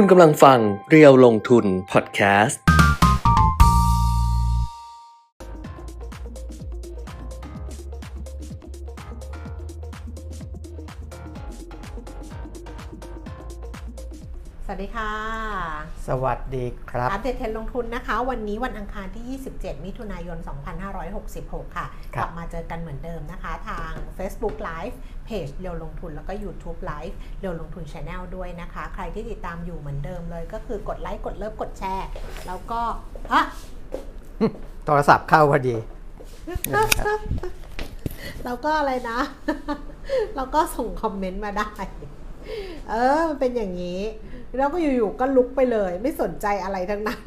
คุณกำลังฟังเรียวลงทุนพอดแคสต์ สวัสดีค่ะ สวัสดีครับ อัปเดตเทรนด์ลงทุนนะคะ วันนี้วันอังคารที่ 27 มิถุนายน 2566 ค่ะครักบลับมาเจอกันเหมือนเดิมนะคะ ทาง Facebook Live เพจเรียวลงทุนแล้วก็ YouTube Live เรียวลงทุน Channel ด้วยนะคะ ใครที่ติดตามอยู่เหมือนเดิมเลย ก็คือกดไลค์กดเลิฟกดแชร์ แล้วก็ฮะโทรศัพท์เข้าพอดี แล้วก็อะไรนะ แล้วก็ส่งคอมเมนต์มาได้ เออ มันเป็นอย่างนี้ แล้วก็อยู่ๆก็ลุกไปเลย ไม่สนใจอะไรทั้งนั้น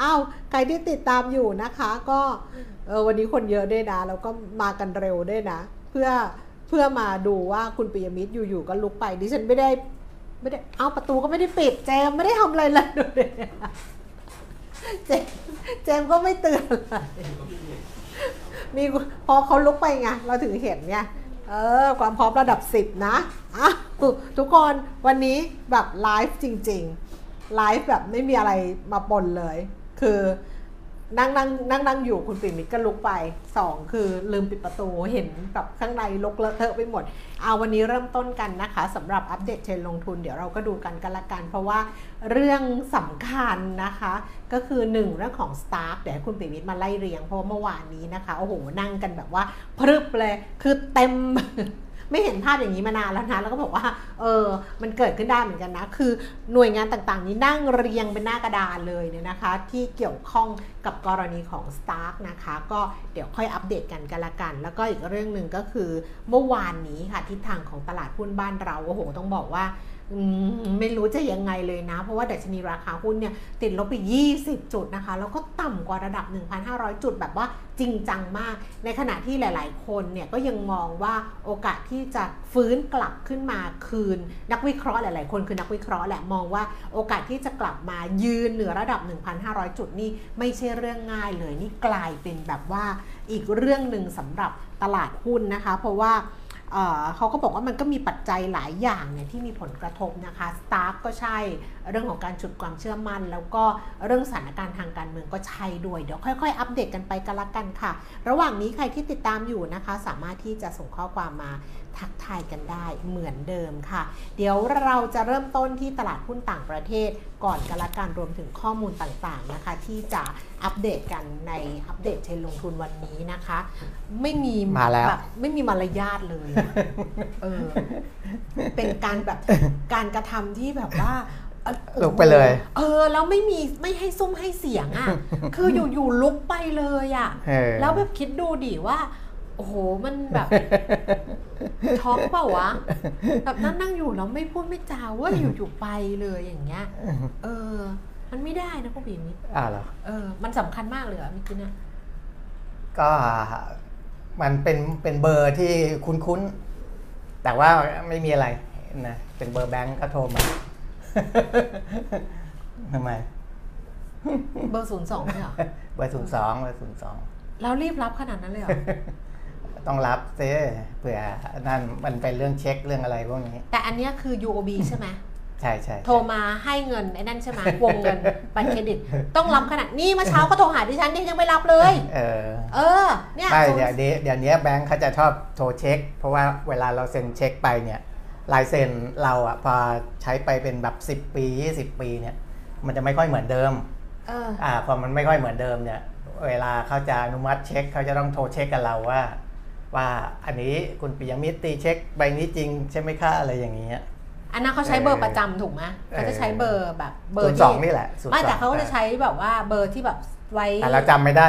อ้าวใครที่ติดตามอยู่นะคะ ก็เออวันนี้คนเยอะด้วยนะ แล้วก็มากันเร็วด้วยนะ เพื่อ เพื่อมาดูว่าคุณปิยมิตรอยู่ๆก็ลุกไปดิฉันไม่ได้ไม่ได้เอาประตูก็ไม่ได้ปิดเจมไม่ได้ทำอะไรเลยดูดิเจมเจมก็ไม่เตือนมีพอเขาลุกไปไงเราถึงเห็นไงเออความพร้อมระดับ 10 นะอะทุกคนวันนี้แบบไลฟ์จริง ๆ ไลฟ์แบบไม่มีอะไรมาปนเลย คือ นั่งนั่งนั่งนั่งอยู่คุณปิ่มมิตรก็ลุกไปสองคือลืมปิดประตูเห็นแบบข้างในลกเลอะเทอะไปหมดเอาวันนี้เริ่มต้นกันนะคะสำหรับอัปเดตเทรนด์ลงทุนเดี๋ยวเราก็ดูกันกันละกัน เพราะว่าเรื่องสำคัญนะคะ ก็คือหนึ่งเรื่องของ STARK เดี๋ยวคุณปิ่มมิตรมาไล่เรียงเพราะว่าเมื่อวานนี้นะคะโอ้โหนั่งกันแบบว่าพรึบเลยคือเต็ม ไม่เห็นภาพอย่างนี้มานานแล้วนะแล้วก็บอกว่าเออมันเกิดขึ้นได้เหมือนกันนะ คือหน่วยงานต่างๆ นี้นั่งเรียงเป็นหน้ากระดานเลยเนี่ยนะคะ ที่เกี่ยวข้องกับกรณีของ Stark นะคะ ก็เดี๋ยวค่อยอัปเดตกันกันละกัน แล้วก็อีกเรื่องหนึ่งก็คือเมื่อวานนี้ค่ะทิศทางของตลาดหุ้นบ้านเราโอ้โหต้องบอกว่า ไม่รู้จะยังไงเลยนะ เพราะว่าดัชนีราคาหุ้นเนี่ยติดลบไป 20 จุดนะคะ แล้วก็ต่ำกว่าระดับ 1,500 จุดแบบว่าจริงจังมาก ในขณะที่หลาย ๆ คนเนี่ยก็ยังมองว่าโอกาสที่จะฟื้นกลับขึ้นมาคืน นักวิเคราะห์หลาย ๆ คนคือนักวิเคราะห์แหละมองว่าโอกาสที่จะกลับมายืนเหนือระดับ 1,500 จุดนี่ไม่ใช่เรื่องง่ายเลยนี่กลายเป็นแบบว่าอีกเรื่องหนึ่งสำหรับตลาดหุ้นนะคะ เพราะว่า เเขาก็บอกว่ามันก็มีปัจจัยหลายอย่างเนี่ยที่มีผลกระทบนะคะสตาร์ก็ใช่เรื่องของการฉุดความเชื่อมั่น แล้วก็เรื่องสถานการณ์ทางการเมืองก็ใช่ด้วยเดี๋ยวค่อย ๆ อัปเดตกันไปกันละกันค่ะ ระหว่างนี้ใครที่ติดตามอยู่นะคะ สามารถที่จะส่งข้อความมา ทักทายกันได้เหมือนเดิมค่ะ เดี๋ยวเราจะเริ่มต้นที่ตลาดหุ้นต่างประเทศ ก่อนกันละกันรวมถึงข้อมูลต่างๆนะคะ ที่จะอัปเดตกันในอัปเดตเทรนด์ลงทุนวันนี้นะคะ ไม่มีมาแล้วบบไม่มีมารยาทเลยอะเออเป็นการแบบการกระทำที่แบบว่าเอ่อลุกไปเลย เออ แล้วไม่มีไม่ให้ซุ้มให้เสียงอะ คืออยู่อยู่ลุกไปเลยอะเออแล้วแบบคิดดูดิว่า โอ้โหมันแบบช็อกเปล่าวะแบบนั่งนั่งอยู่แล้วไม่พูดไม่จาว่าอยู่อยู่ไปเลยอย่างเงี้ย เออ มันไม่ได้นะพวกบีมิตรอ่าเหรอเออ มันสำคัญมากเลยอะเมื่อกี้เนี่ยก็มันเป็นเป็นเบอร์ที่คุ้นๆ แต่ว่าไม่มีอะไรนะเป็นเบอร์แบงก์ก็โทรมาทำไม เบอร์ศูนย์สองเนี่ยเหรอเบอร์ศูนย์สองเบอร์ศูนย์สองแล้วรีบรับขนาดนั้นเลยเหรอ ต้องรับซิเผื่อนั่นมันเป็นเรื่องเช็คเรื่องอะไรพวกนี้ แต่อันเนี้ยคือ UOB ใช่ไหมใช่ใช่โทรมาให้เงินไอ้นั่นใช่ไหมวงเงินบัตรเครดิต ต้องรับขนาดนี้เมื่อเช้าก็โทรหาดิฉันดิยังไม่รับเลย เออ เออ เนี่ยไม่ศูนเดี๋ยวย์นี้เดี๋ยวนี้แบงค์เขาจะชอบโทรเช็ค เพราะว่าเวลาเราเซ็นเช็คไปเนี่ยลายเซ็นเราอะพอใช้ไปเป็นแบบ 10 ปี 20 ปีเนี่ย มันจะไม่ค่อยเหมือนเดิมเอออ่าพอมันไม่ค่อยเหมือนเดิมเนี่ย เวลาเขาจะอนุมัติเช็คเขาจะต้องโทรเช็คกับเราว่า ว่าอันนี้คุณปิยมิตรตีเช็คใบนี้จริงใช่ไหมคะอะไรอย่างเงี้ยอันนั้นเขาใช้เบอร์ประจำถูกไหมเขาจะใช้เบอร์แบบเบอร์ศูนย์ที่สองนี่แหละ02ไม่แต่เขาก็จะใช้แบบว่าเบอร์ที่แบบไว้แต่เราจำไม่ได้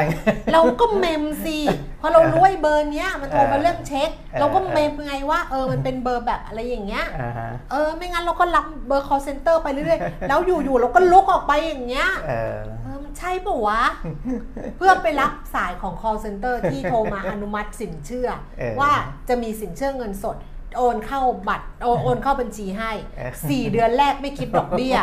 เราก็เมมสิเพราะเรารู้ไอ้เบอร์เนี้ยมันโทรมาเรื่องเช็คเออเราก็เมมไงว่าเออมันเป็นเบอร์แบบอะไรอย่างเงี้ยอ่าฮะเออไม่งั้นเราก็รับเบอร์ call center ไปเรื่อยๆแล้วอยู่ๆเราก็ลุกออกไปอย่างเงี้ยเออเออมัน ใช่ปะวะ เพื่อไปรับสายของ call center ที่โทรมาอนุมัติสินเชื่อเออว่าจะมีสินเชื่อเงินสด โอนเข้าบัตรโอนโอนเข้าบัญชีให้เออสี่เดือนแรกไม่คิดดอกเบี้ย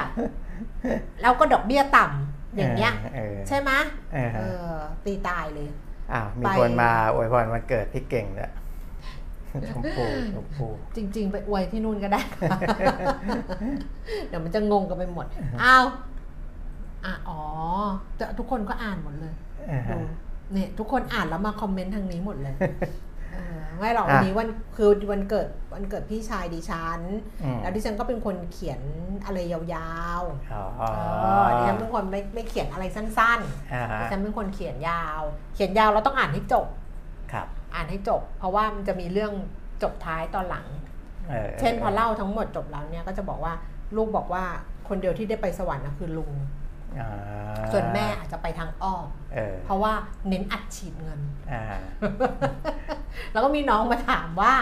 แล้วก็ดอกเบี้ยต่ำอย่างเงี้ยเออใช่ไหมเออเออตีตายเลยอ้าวมีไปคนมาอวยพรวันเกิดพี่เก่งด้วยชมพูชมพูจริง ๆ ไปอวยที่นู่นก็ได้ เดี๋ยวมันจะงงกันไปหมดอ้าว อะอ๋อแต่ทุกคนก็อ่านหมดเลยอ่าฮะ ดูเนี่ยทุกคนอ่านแล้วมาคอมเมนต์ทางนี้หมดเลยเออไม่หรอกอะ วันนี้วันคือวันเกิดวันเกิดพี่ชายดิฉัน อืมแล้วดิฉันก็เป็นคนเขียนอะไรยาวๆอ๋อเออดิฉันเป็นคนไม่ไม่เขียนอะไรสั้นอ่าๆฮะดิฉันเป็นคนเขียนยาว เขียนยาวเราต้องอ่านให้จบ ครับ อ่านให้จบ เพราะว่ามันจะมีเรื่องจบท้ายตอนหลังออเช่นพอเล่าทั้งหมดจบแล้วเนี่ยก็จะบอกว่าลูกบอกว่าคนเดียวที่ได้ไปสวรรค์นะคือลุงอ่า ส่วนแม่อาจจะไปทางอ้อมเออเพราะว่าเน้นอัดฉีดเงินอ่าแล้วก็มีน้องมาถามว่า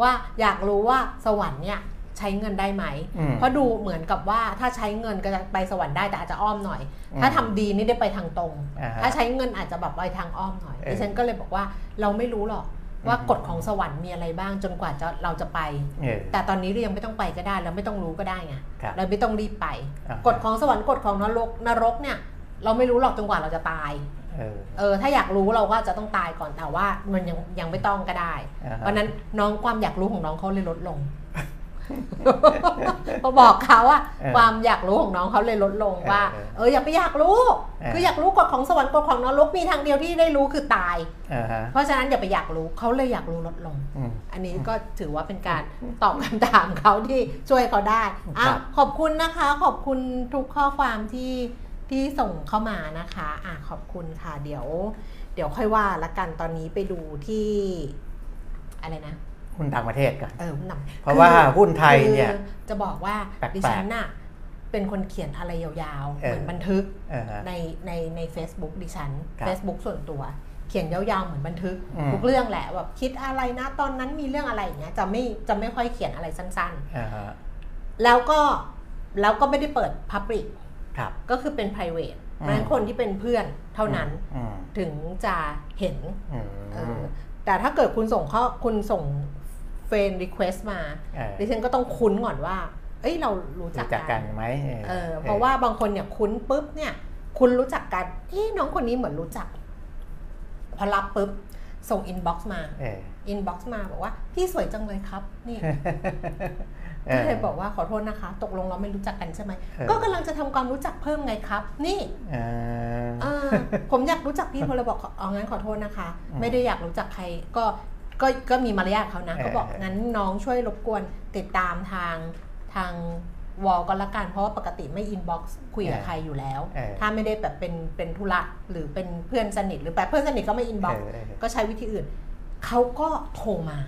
ว่าอยากรู้ว่าสวรรค์เนี่ยใช้เงินได้ไหมอืมเพราะดูเหมือนกับว่าถ้าใช้เงินก็จะไปสวรรค์ได้แต่อาจจะอ้อมหน่อยอืมถ้าทำดีนี่ได้ไปทางตรงอ่าฮะถ้าใช้เงินอาจจะแบบไปทางอ้อมหน่อยเออดิฉันก็เลยบอกว่าเราไม่รู้หรอก ว่าอืมกฎของสวรรค์มีอะไรบ้างจนกว่าจะเราจะไปเออแต่ตอนนี้เรายังไม่ต้องไปก็ได้เราไม่ต้องรู้ก็ได้ไงครับเราไม่ต้องรีบไปอ่าฮะกฎของสวรรค์กฎของนรกนรกเนี่ยเราไม่รู้หรอกจนกว่าเราจะตายเออเออถ้าอยากรู้เราก็จะต้องตายก่อนแต่ว่ามันยังยังไม่ต้องก็ได้อ่าฮะเพราะฉะนั้นน้องความอยากรู้ของน้องเขาเลยลดลง พอบอกเขาอะเออความอยากรู้ของน้องเขาเลยลดลงว่า เออเอออย่าไปอยากรู้เออคืออยากรู้กฎของสวรรค์กฎของนรกมีทางเดียวที่ได้รู้คือตายอ่าฮะเพราะฉะนั้นอย่าไปอยากรู้เขาเลยอยากรู้ลดลงอืมอันนี้ก็ถือว่าเป็นการตอบคำถามเขาที่ช่วยเขาได้อะครับขอบคุณนะคะ ขอบคุณทุกข้อความที่ที่ส่งเข้ามานะคะอะขอบคุณค่ะเดี๋ยว เดี๋ยวค่อยว่าละกันตอนนี้ไปดูที่อะไรนะ หุ้นต่างประเทศก่อนเออนำเพราะว่าหุ้นไทยเนี่ยคือจะบอกว่าแปลกๆดิฉันน่ะเป็นคนเขียนอะไรยาวๆเออเหมือนบันทึกเออฮะในในใน Facebook ดิฉันครับ Facebook ส่วนตัว เขียนยาวๆ เหมือนบันทึกอืมทุกเรื่องแหละแบบคิดอะไรนะตอนนั้นมีเรื่องอะไรอย่างเงี้ยจะไม่จะไม่ค่อยเขียนอะไรสั้นอ่าฮะๆแล้วก็แล้วก็ไม่ได้เปิด Public ครับก็คือเป็น private เพอืมราะฉะนั้นคนที่เป็นเพื่อนเท่านั้นอืมถึงจะเห็นอืมเออแต่ถ้าเกิดคุณส่งข้อคุณส่ง friend request มาเออดิฉันก็ต้องคุ้นก่อนว่า เอ้ยเรารู้จักรู้จักกักันนไหมเออเพราะว่าบางคนเนี่ยคุ้นปุ๊บเนี่ย คุณรู้จักกันเอ้น้องคนนี้เหมือนรู้จัก พอรับปุ๊บส่ง inbox มาเออ inbox มาบอกว่า พี่สวยจังเลยครับ นี่เออก็เลยบอกว่าขอโทษนะคะ ตกลงเราไม่รู้จักกันใช่ไหมเออก็กำลังจะทำความรู้จักเพิ่มไงครับ นี่เออเออผมอยากรู้จักพี่พลบอกเอางั้นขอโทษนะคะอืมไม่ได้อยากรู้จักใคร ก็ ก็ก็มีมารยาทเขานะเออเขาบอกงั้นน้องช่วยรบกวนติดตามทางทาง wall ก็แล้วกันเพราะว่าปกติไม่ inbox คุยกับใครอยู่แล้วเออถ้าไม่ได้แบบเป็นเป็นธุระหรือเป็นเพื่อนสนิทหรือแบบเพื่อนสนิทก็ไม่ inbox เออเออก็ใช้วิธีอื่น เขาก็โทรมา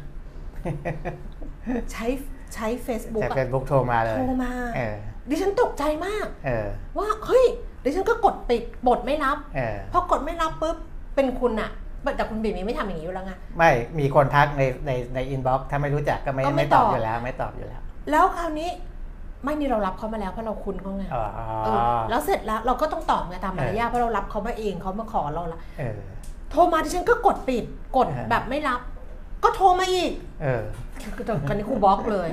ใช้ใช้ Facebook จากอะเฟซบุ๊กโทรมาเลยโทรมาเออดิฉันตกใจมากเออว่าเฮ้ยดิฉันก็กดปิดกดไม่รับเออพอกดไม่รับปุ๊บเป็นคุณอะ แต่คุณบีมีไม่ทำอย่างนี้อยู่แล้วไงไม่มีคนทักในในใน inbox ถ้าไม่รู้จักก็ไม่ก็ไม่ไม่ตอบตอบอยู่แล้ว ไม่ตอบอยู่แล้ว แล้วคราวนี้ไม่นี่เรารับเขามาแล้วเพราะเราคุ้นเขาไงอ๋อเออแล้วเสร็จแล้วเราก็ต้องตอบไงตามมารยาทเออเพราะเรารับเขามาเองเขามาขอเราละเออโทรมาดิฉันก็กดปิดกดอ่าแบบไม่รับ ก็โทรมาอีกเออคือตอนนี้กูบล็อกเลย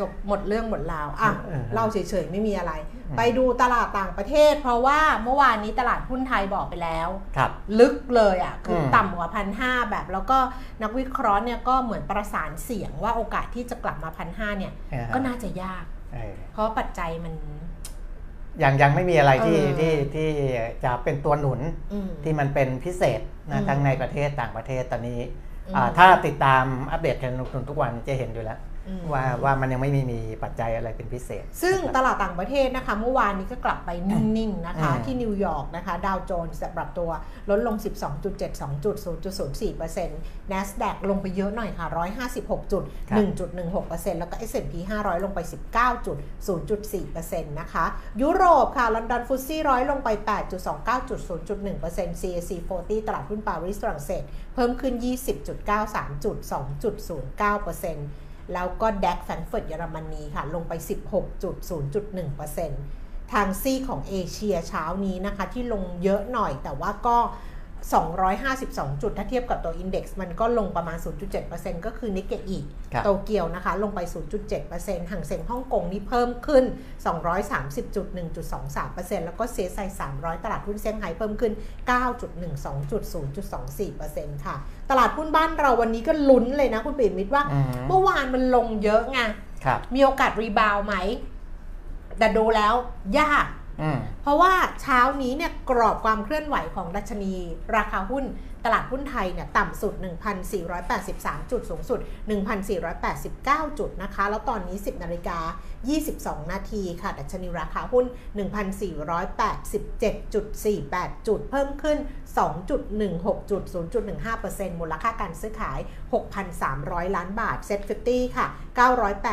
จบหมดเรื่องหมดราวอะเออเล่าเฉยๆไม่มีอะไรอืมไปดูตลาดต่างประเทศ เพราะว่าเมื่อวานนี้ตลาดหุ้นไทยบอกไปแล้วครับลึกเลยอะคืออมต่ำกว่าพันห้าแบบ แล้วก็นักวิเคราะห์เนี่ยก็เหมือนประสานเสียงว่าโอกาสที่จะกลับมาพันห้าเนี่ยเออก็น่าจะยากเออเพราะปัจจัยมันยังยังไม่มีอะไรที่เออที่ที่จะเป็นตัวหนุนอืมที่มันเป็นพิเศษอืนะมทั้งในประเทศต่างประเทศตอนนี้อืมอ่าถ้าติดตามอัปเดตการลงทุนทุกวันจะเห็นอยู่แล้วอืม ว่าว่ามันยังไม่มีมีปัจจัยอะไรเป็นพิเศษ ซึ่งตลาดต่างประเทศนะคะ เมื่อวานนี้ก็กลับไปนิ่งๆนะคะอืมที่นิวยอร์กนะคะ ดาวโจนส์ปรับตัวลดลง 12.72 จุด 0.04% NASDAQ ลงไปเยอะหน่อยค่ะ 156 จุดครับ1.16%แล้วก็ S&P 500 ลงไป 19 จุด 0.4%นะคะ ยุโรปค่ะ ลอนดอนฟุตซี่ร้อยลงไป 8.29 จุด 0.1% CAC 40 ตลาดหุ้นปารีสฝรั่งเศส เพิ่มขึ้น 20.93 จุด 2.09% แล้วก็แดกแฟรงก์เฟิร์ตเยอรมนีค่ะ ลงไป 16.0.1%ทางซีของเอเชียเช้านี้นะคะ ที่ลงเยอะหน่อยแต่ว่าก็ 252 จุด ถ้าเทียบกับตัว Index มันก็ลงประมาณ 0.7%ก็คือนิกเกอีครับโตเกียวนะคะ ลงไป 0.7%ห่างเซ็งฮ่องกงนี่เพิ่มขึ้น 230.1.23%แล้วก็เซไซ300 ตลาดหุ้นเซี่ยงไฮ้เพิ่มขึ้น 9.12.0.24%ค่ะตตลาดหุ้นบ้านเราวันนี้ก็ลุ้นเลยนะคุณปิ่มมิตรว่าอืมเมื่อวานมันลงเยอะไงครับมีโอกาสรีบาวด์ไหมแต่ดูแล้วยากอืม เพราะว่าเช้านี้เนี่ยกรอบความเคลื่อนไหวของดัชนีราคาหุ้น ตลาดหุ้นไทยเนี่ยต่ำสุด 1,483 จุดสูงสุด 1,489 จุดนะคะ แล้วตอนนี้ 10 นาฬิกา 22 นาทีค่ะ ดัชนีราคาหุ้น 1,487.48 จุด เพิ่มขึ้น 2.16 จุด 0.15%มูลค่าการซื้อขาย 6,300 ล้านบาท เซ็ต50 ค่ะ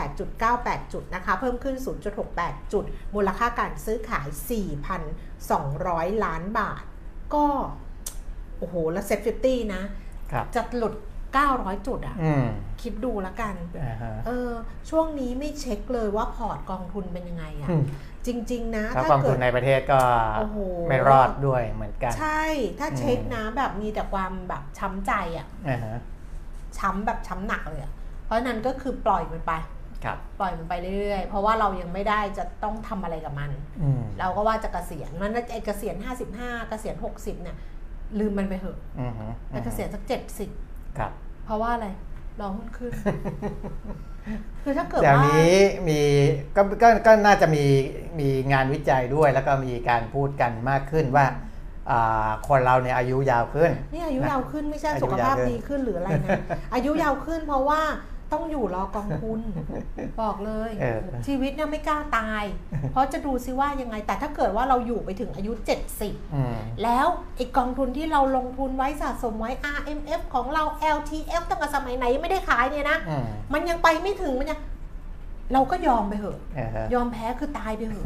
908.98 จุดนะคะ เพิ่มขึ้น 0.68 จุด มูลค่าการซื้อขาย 4,200 ล้านบาท ก็ โอ้โห แล้วเซ็ต50นะครับจะหลุด 900 จุดอะอืมคิดดูแล้วกันอ่าฮะเออช่วงนี้ไม่เช็คเลยว่าพอร์ตกองทุนเป็นยังไงอะอืมจริง ๆ นะถ้าถ้ากองเกิทุดนในประเทศก็โอ้โหไม่รอดด้วยเหมือนกัน ใช่ถ้าเช็คนะแบบมีแต่ความแบบช้ำใจอะอ่าฮะช้ำแบบช้ำหนักเลยอะเพราะฉะนั้นก็คือปล่อยมันไปครับปล่อยมันไปเรื่อยๆ เพราะว่าเรายังไม่ได้จะต้องทำอะไรกับมันอืมเราก็ว่าจะเกษียณมันไอเกษียณ 55 เกษียณ 60 เนี่ย ลืมมันไปเถอะอืมฮึไอเกษียณสัก70ครับเพราะว่าอะไรรอหุ้นขึ้น คือถ้าเกิดเดี๋ยวว่านี้มีก็ก็ก็น่าจะมีมีงานวิจัยด้วย แล้วก็มีการพูดกันมากขึ้นว่าอ่าคนเราเนี่ยอายุยาวขึ้น นี่อายุยาวขึ้นไม่ใช่อายุสุขภาพยาวขึ้นดีขึ้นหรืออะไรนะอายุยาวขึ้นเพราะว่า ต้องอยู่รอกองทุนบอกเลยเออ ชีวิตเนี่ยไม่กล้าตาย เพราะจะดูซิว่ายังไง แต่ถ้าเกิดว่าเราอยู่ไปถึงอายุ 70 อืม แล้วไอ้กองทุนที่เราลงทุนไว้สะสมไว้ RMF ของเรา LTF ตั้งแต่สมัยไหนยังไม่ได้ขายเนี่ยนะ อืมมันยังไปไม่ถึงมันยังเราก็ยอมไปเถอะอ่าฮะ ยอมแพ้คือตายไปเถอะ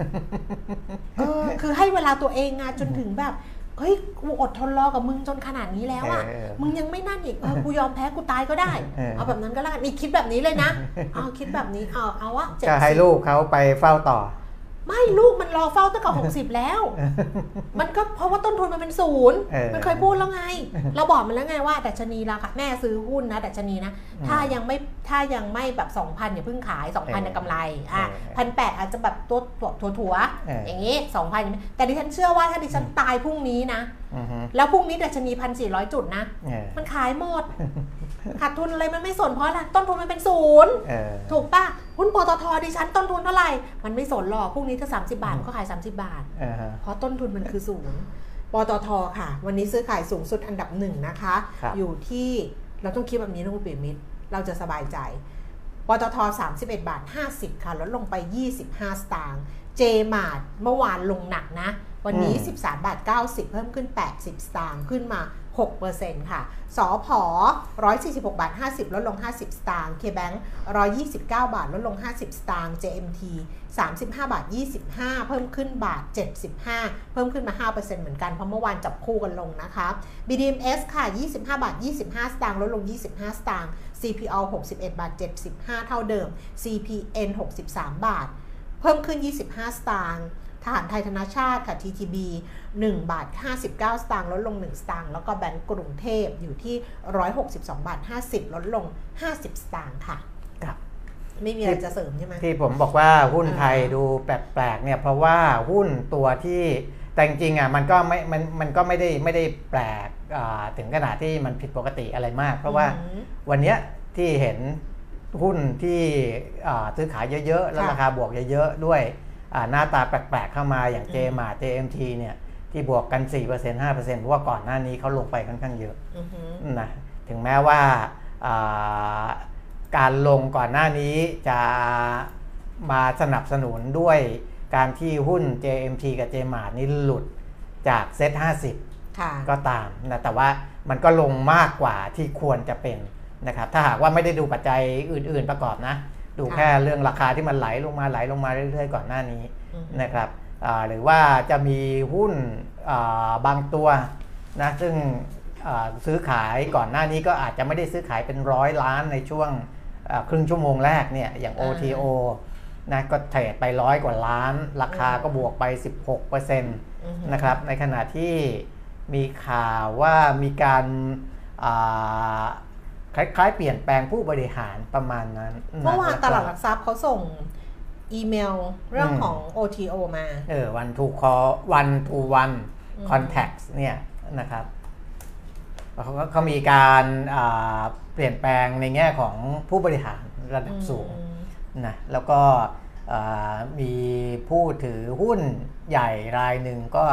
เออคือให้เวลาตัวเองอะจนถึงแบบ เฮ้ยกูอดทนรอกับมึงจนขนาดนี้แล้วอะเออมึงยังไม่นั่นอีกเออกูยอมแพ้กูตายก็ได้ เออ เอาแบบนั้นก็แล้วกันนี่คิดแบบนี้เลยนะ เอาคิดแบบนี้เอาเอาวะเจ็ดก็ให้สิบลูกเขาไปเฝ้าต่อ ไม่ลูกมันรอเฝ้าตั้งแต่หกสิบแล้ว มันก็เพราะว่าต้นทุนมันเป็นศูนย์เออมันเคยพูดแล้วไง เราบอกมันแล้วไงว่าดัชนีราคาแม่ซื้อหุ้นนะดัชนีนะ ถ้ายังไม่ถ้ายังไม่แบบ2,000อย่าเพิ่งขาย2,000เนี่ยกำไรอะเออพันแปดอาจจะแบบตัวตัวถั่วๆเออออย่างนี้2,000ยังไม่แต่ดิฉันเชื่อว่าถ้าดิฉันตายพรุ่งนี้นะอือฮึ แล้วพรุ่งนี้ดัชนีพันสี่ร้อยจุดนะเออมันขายหมด ขาดทุนอะไรมันไม่สนเพราะอะไรต้นทุนมันเป็นศูนย์เออถูกปะหุ้นปตทดิฉันต้นทุนเท่าไหร่ มันไม่สนหรอกพรุ่งนี้ถ้า30บาทมันก็ขาย30บาทอ่าฮะเพราะต้นทุนมันคือศูนย์ปตทค่ะ วันนี้ซื้อขายสูงสุดอันดับหนึ่งนะคะครับอยู่ที่เราต้องคิดแบบนี้นะคุณปิ่มมิตรเราจะสบายใจปตท31 บาท 50 ค่ะลดลงไป 25 สตางค์เจมาร์เมื่อวานลงหนักนะ วันนี้อืม13บาท90 เพิ่มขึ้น 80 สตางค์ขึ้นมา 6%ค่ะ สอพอ146 บาท 50 ลดลง 50 สตางค์ เคแบงค์129 บาท ลดลง 50 สตางค์ JMT 35 บาท 25 เพิ่มขึ้นบาท 75 เพิ่มขึ้นมา 5%เหมือนกัน เพราะเมื่อวานจับคู่กันลงนะคะ BDMs ค่ะ 25 บาท 25 สตางค์ ลดลง 25 สตางค์ CPO 61 บาท 75 เท่าเดิม CPN 63 บาท เพิ่มขึ้น 25 สตางค์ ทหารไทยธนาชาติค่ะ TTB 1 บาท 59 สตางค์ลดลง 1 สตางค์แล้วก็แบงก์กรุงเทพอยู่ที่ 162 บาท 50 ลดลง 50 สตางค์ค่ะครับไม่มีอะไรจะเสริมใช่ไหมที่ผมบอกว่าหุ้นอ่าไทยดูแปลกๆเนี่ยเพราะว่าหุ้นตัวที่แต่จริงๆอะมันก็ไม่ มันมันก็ไม่ได้ไม่ได้แปลกอ่าถึงขนาดที่มันผิดปกติอะไรมาก เพราะว่าอืมวันเนี้ยที่เห็นหุ้นที่อ่าซื้อขายเยอะๆ แล้วค่ะราคาบวกเยอะๆ ด้วยอ่า หน้าตาแปลกๆเข้ามาอย่างอืมเจมา JMT เนี่ยที่บวกกัน 4% 5%เพราะว่าก่อนหน้านี้เขาลงไปค่อนข้างเยอะอือหือนะถึงแม้ว่าอ่าการลงก่อนหน้านี้จะมาสนับสนุนด้วยการที่หุ้น JMT กับ JMart นี่หลุดจากเซ็ต50ค่ะก็ตามนะแต่ว่ามันก็ลงมากกว่าที่ควรจะเป็นนะครับถ้าหากว่าไม่ได้ดูปัจจัยอื่น ๆประกอบนะ ดูค่ะแค่เรื่องราคาที่มันไหลลงมาไหลลงมาเรื่อยๆ ก่อนหน้านี้อือหือนะครับอ่าหรือว่าจะมีหุ้นอ่าบางตัวนะซึ่งอ่าซื้อขายก่อนหน้านี้ก็อาจจะไม่ได้ซื้อขายเป็นร้อยล้านในช่วงอ่าครึ่งชั่วโมงแรกเนี่ยอย่างอ่า OTO นะก็เทรดไปร้อยกว่าล้าน ราคาก็บวกไป 16%อือหือนะครับในขณะที่มีข่าวว่ามีการอ่า คล้ายๆ เปลี่ยนแปลงผู้บริหารประมาณนั้นเมื่อวานแก็ตลาดหลักทรัพย์เขาส่งอีเมลเรื่องอืมของ OTO มา เออวันทูคอวันทูวันอืมคอนแทคเนี่ยนะครับเขาก็เขามีการอ่าเปลี่ยนแปลงในแง่ของผู้บริหารระดับสูงอืมนะแล้วก็อ่ามีผู้ถือหุ้นใหญ่รายหนึ่งก็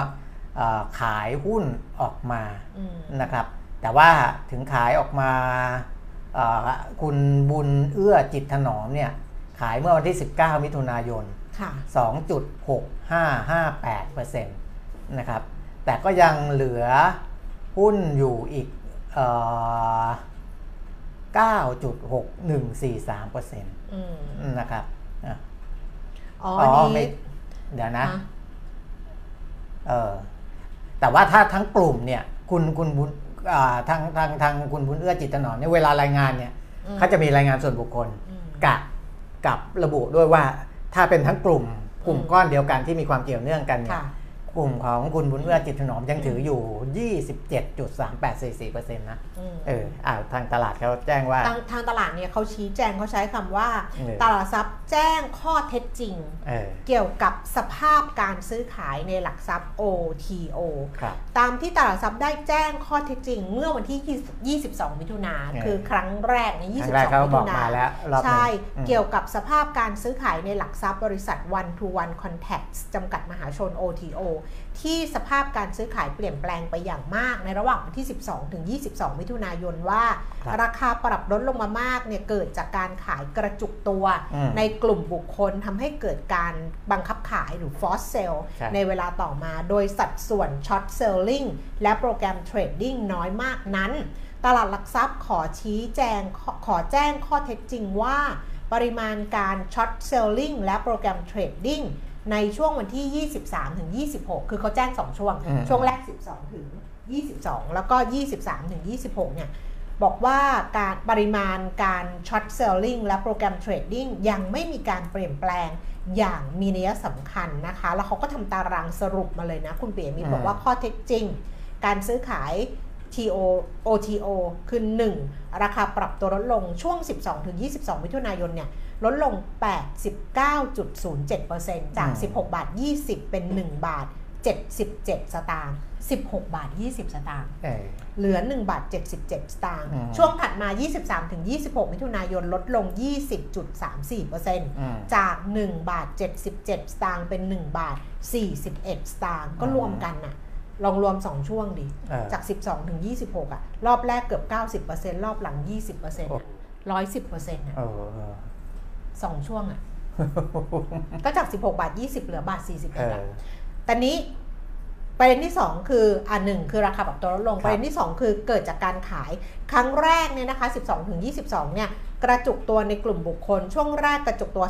อ่าขายหุ้นออกมาอืมนะครับ แต่ว่าถึงขายออกมาอ่าคุณบุญเอื้อจิตถนอมเนี่ยขายเมื่อวันที่ 19 มิถุนายนค่ะ2.6558%นะครับ แต่ก็ยังเหลือหุ้นอยู่อีกเอ่อ9.6143%อืมนะครับอะอ๋ออ๋อัอนไม่นี้เดี๋ยวนะฮะเออแต่ว่าถ้าทั้งกลุ่มเนี่ย คุณคุณบุญอ่า ทางทางทางคุณบุญเอื้อจิตถนอมเนี่ยเวลารายงานเนี่ยอืมเขาจะมีรายงานส่วนบุคคลอืมกับกับระบุด้วยว่าถ้าเป็นทั้งกลุ่มกลุ่มอืมก้อนเดียวกันที่มีความเกี่ยวเนื่องกันเนี่ยค่ะ กลุ่มของคุณบุญเอื้อจิตถนอมยังถืออยู่ 27.3844%นะอืมเอออ่าทางตลาดเขาแจ้งว่าทางทางตลาดเนี่ยเขาชี้แจงเขาใช้คำว่าเออตลาดทรัพย์แจ้งข้อเท็จจริงเออเกี่ยวกับสภาพการซื้อขายในหลักทรัพย์ OTO ครับตามที่ตลาดทรัพย์ได้แจ้งข้อเท็จจริง เมื่อวันที่ 22 มิถุนาเออคือครั้งแรกในครั้งแรกเขา22 มิบถุอกนามาแล้วรอบหนึงใช่อืมเกี่ยวกับสภาพการซื้อขายในหลักทรัพย์บริษัท one to one contacts จำกัดมหาชน OTO ที่สภาพการซื้อขายเปลี่ยนแปลงไปอย่างมากในระหว่างวันที่ 12 ถึง 22 มิถุนายนว่าครับราคาปรับลดลงมามากเนี่ยเกิดจากการขายกระจุกตัวอืมในกลุ่มบุคคลทำให้เกิดการบังคับขายหรือ force sell ใช่ในเวลาต่อมาโดยสัดส่วน short selling และ program trading น้อยมากนั้น ตลาดหลักทรัพย์ขอชี้แจงขอขอแจ้งข้อเท็จจริงว่า ปริมาณการ short selling และ program trading ในช่วงวันที่ 23 ถึง 26 คือเขาแจ้ง 2 ช่วงอืมช่วงแรก 12 ถึง 22 แล้วก็ 23 ถึง 26 เนี่ย บอกว่าการปริมาณการ short selling และโปรแกรมเทรดดิ้งยังไม่มีการเปลี่ยนแปลงอย่างมีนัยสำคัญนะคะ แล้วเขาก็ทำตารางสรุปมาเลยนะ คุณเปียมิตรอืมบอกว่าข้อเท็จจริง การซื้อขาย TO OTO คือ 1 ราคาปรับตัวลดลงช่วง 12-22 มิถุนายนเนี่ย ลดลง 89.07%จาก 16 บาท 20 เป็น 1 บาท 77 สตางค์ 16 บาท 20 สตางค์เออเหลือ 1 บาท 77 สตางค์อืมช่วงถัดมา 23ถึง26 มิถุนายน ลดลง 20.34%อืมจาก 1 บาท 77 สตางค์ เป็น 1 บาท 41 สตางค์ ก็อืมรวมกันน่ะลองรวม 2 ช่วงดิเออจาก 12 ถึง 26 อะ รอบแรกเกือบ 90%รอบหลัง 20%อะ110%อะเออเออ สองช่วงอะ ก็จาก 16 บาท 20 เหลือบาท41เออะอแต่นี้ประเด็นที่ 2 คืออ่าหนึ่งคือราคาปรับตัวลดลงครับประเด็นที่ 2 คือเกิดจากการขายครั้งแรกเนี่ยนะคะ 12ถึง22 เนี่ยกระจุกตัวในกลุ่มบุคคล ช่วงแรกกระจุกตัว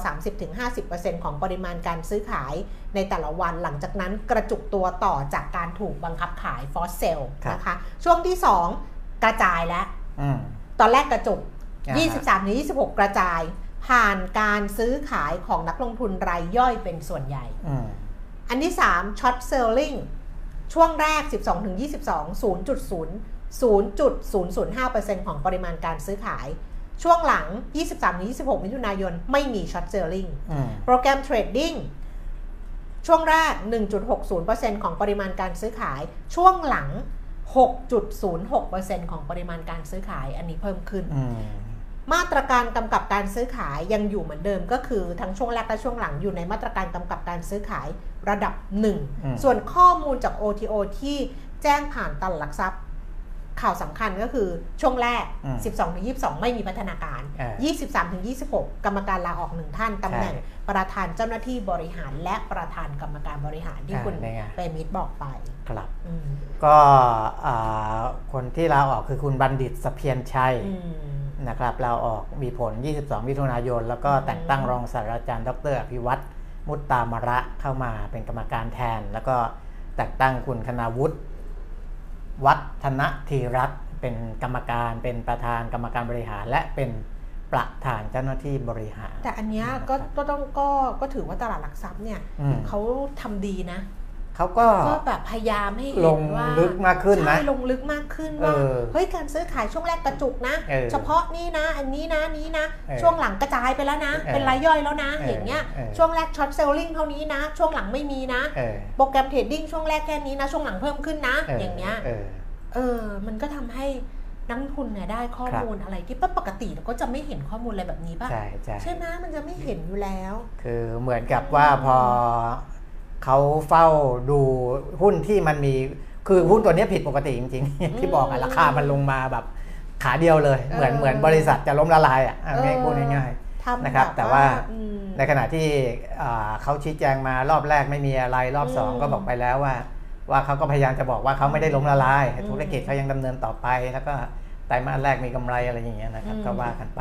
30-50%ของปริมาณการซื้อขายในแต่ละวันหลังจากนั้นกระจุกตัวต่อจากการถูกบังคับขาย f o r c e sale ครับนะคะ ช่วงที่ 2 กระจายแล้วอืมตอนแรกกระจุกอ่าฮะ23ถึง26 กระจาย ผ่านการซื้อขายของนักลงทุนรายย่อยเป็นส่วนใหญ่อืมอันที่3 short selling ช่วงแรก 12ถึง22 0.0 0.005%ของปริมาณการซื้อขาย ช่วงหลัง 23ถึง26 มิถุนายน ไม่มี short selling อืม program tradingช่วงแรก 1.60%ของปริมาณการซื้อขาย ช่วงหลัง 6.06%ของปริมาณการซื้อขาย อันนี้เพิ่มขึ้นอื มมาตรการกำกับการซื้อขายยังอยู่เหมือนเดิมก็คือทั้งช่วงแรกและช่วงหลังอยู่ในมาตรการกำกับการซื้อขายระดับอืม1ส่วนข้อมูลจาก OTO ที่แจ้งผ่านตลาดหลักทรัพย์ ข่าวสำคัญก็คือช่วงแรกอืม12-22 ไม่มีพัฒนาการอ่า23-26 กรรมการลาออกหนึ่งท่านตำแหน่งใช่ประธานเจ้าหน้าที่บริหารและประธานกรรมการบริหารที่อ่าคุณนี่ไงเปรมิตรบอกไปครับอืมก็อ่าคนที่ลาออกคือคุณบัณฑิตสเพียรชัยอืม นะครับลาออกมีผล 22 มิถุนายน แล้วก็อืมแต่งตั้งรองศาสตราจารย์ ดรอภิวัตรมุตตามระเข้ามาเป็นกรรมการแทน แล้วก็แต่งตั้งคุณคณาวุฒิวัฒนธีรัตน์เป็นกรรมการเป็นประธานกรรมการบริหาร และเป็นประธานเจ้าหน้าที่บริหาร แต่อันเนี้ยก็ก็ต้องก็ก็ถือว่าตลาดหลักทรัพย์เนี่ยอืมเขาทำดีนะ เขาก็ก็แบบพยายามให้เห็นลงว่าลึกมากขึ้นนะใช่ลงลึกมากขึ้นว่าเออเฮ้ยการซื้อขายช่วงแรกกระจุกนะเออเฉพาะนี่นะ อันนี้นะนี้นะเออช่วงหลังกระจายไปแล้วนะเออเป็นรายย่อยแล้วนะเอออย่างเงี้ยเออช่วงแรก short selling เท่านี้นะ ช่วงหลังไม่มีนะเออ program trading ช่วงแรกแค่นี้นะ ช่วงหลังเพิ่มขึ้นนะเอออย่างเงี้ยเออเออมันก็ทำให้นักลงทุนเนี่ยได้ข้อครับมูลอะไรที่ปกติเราก็จะไม่เห็นข้อมูลอะไรแบบนี้ป่ะใช่ใช่ใช่ไหมมันจะไม่เห็นอยู่แล้ว คือเหมือนกับว่าพอ เขาเฝ้าดูหุ้นที่มันมีคือหุ้นตัวเนี้ยผิดปกติจริงๆอย่างที่บอกอะราคามันลงมาแบบขาเดียวเลย เหมือนเออเหมือนบริษัทจะล้มละลายอะอะง่ายเออพูดง่ายทำนะครับบบแต่ว่าอืมๆในขณะที่อ่าเขาชี้แจงมารอบแรกไม่มีอะไรรอบสองอืมก็บอกไปแล้วว่า ว่าเขาก็พยายามจะบอกว่าเขาไม่ได้ล้มละลายอืมธุรกิจเขายังดำเนินต่อไป แล้วก็ไตรมาสแรกมีกำไรอะไรอย่างเงี้ยนะครับอืมก็ว่ากันไป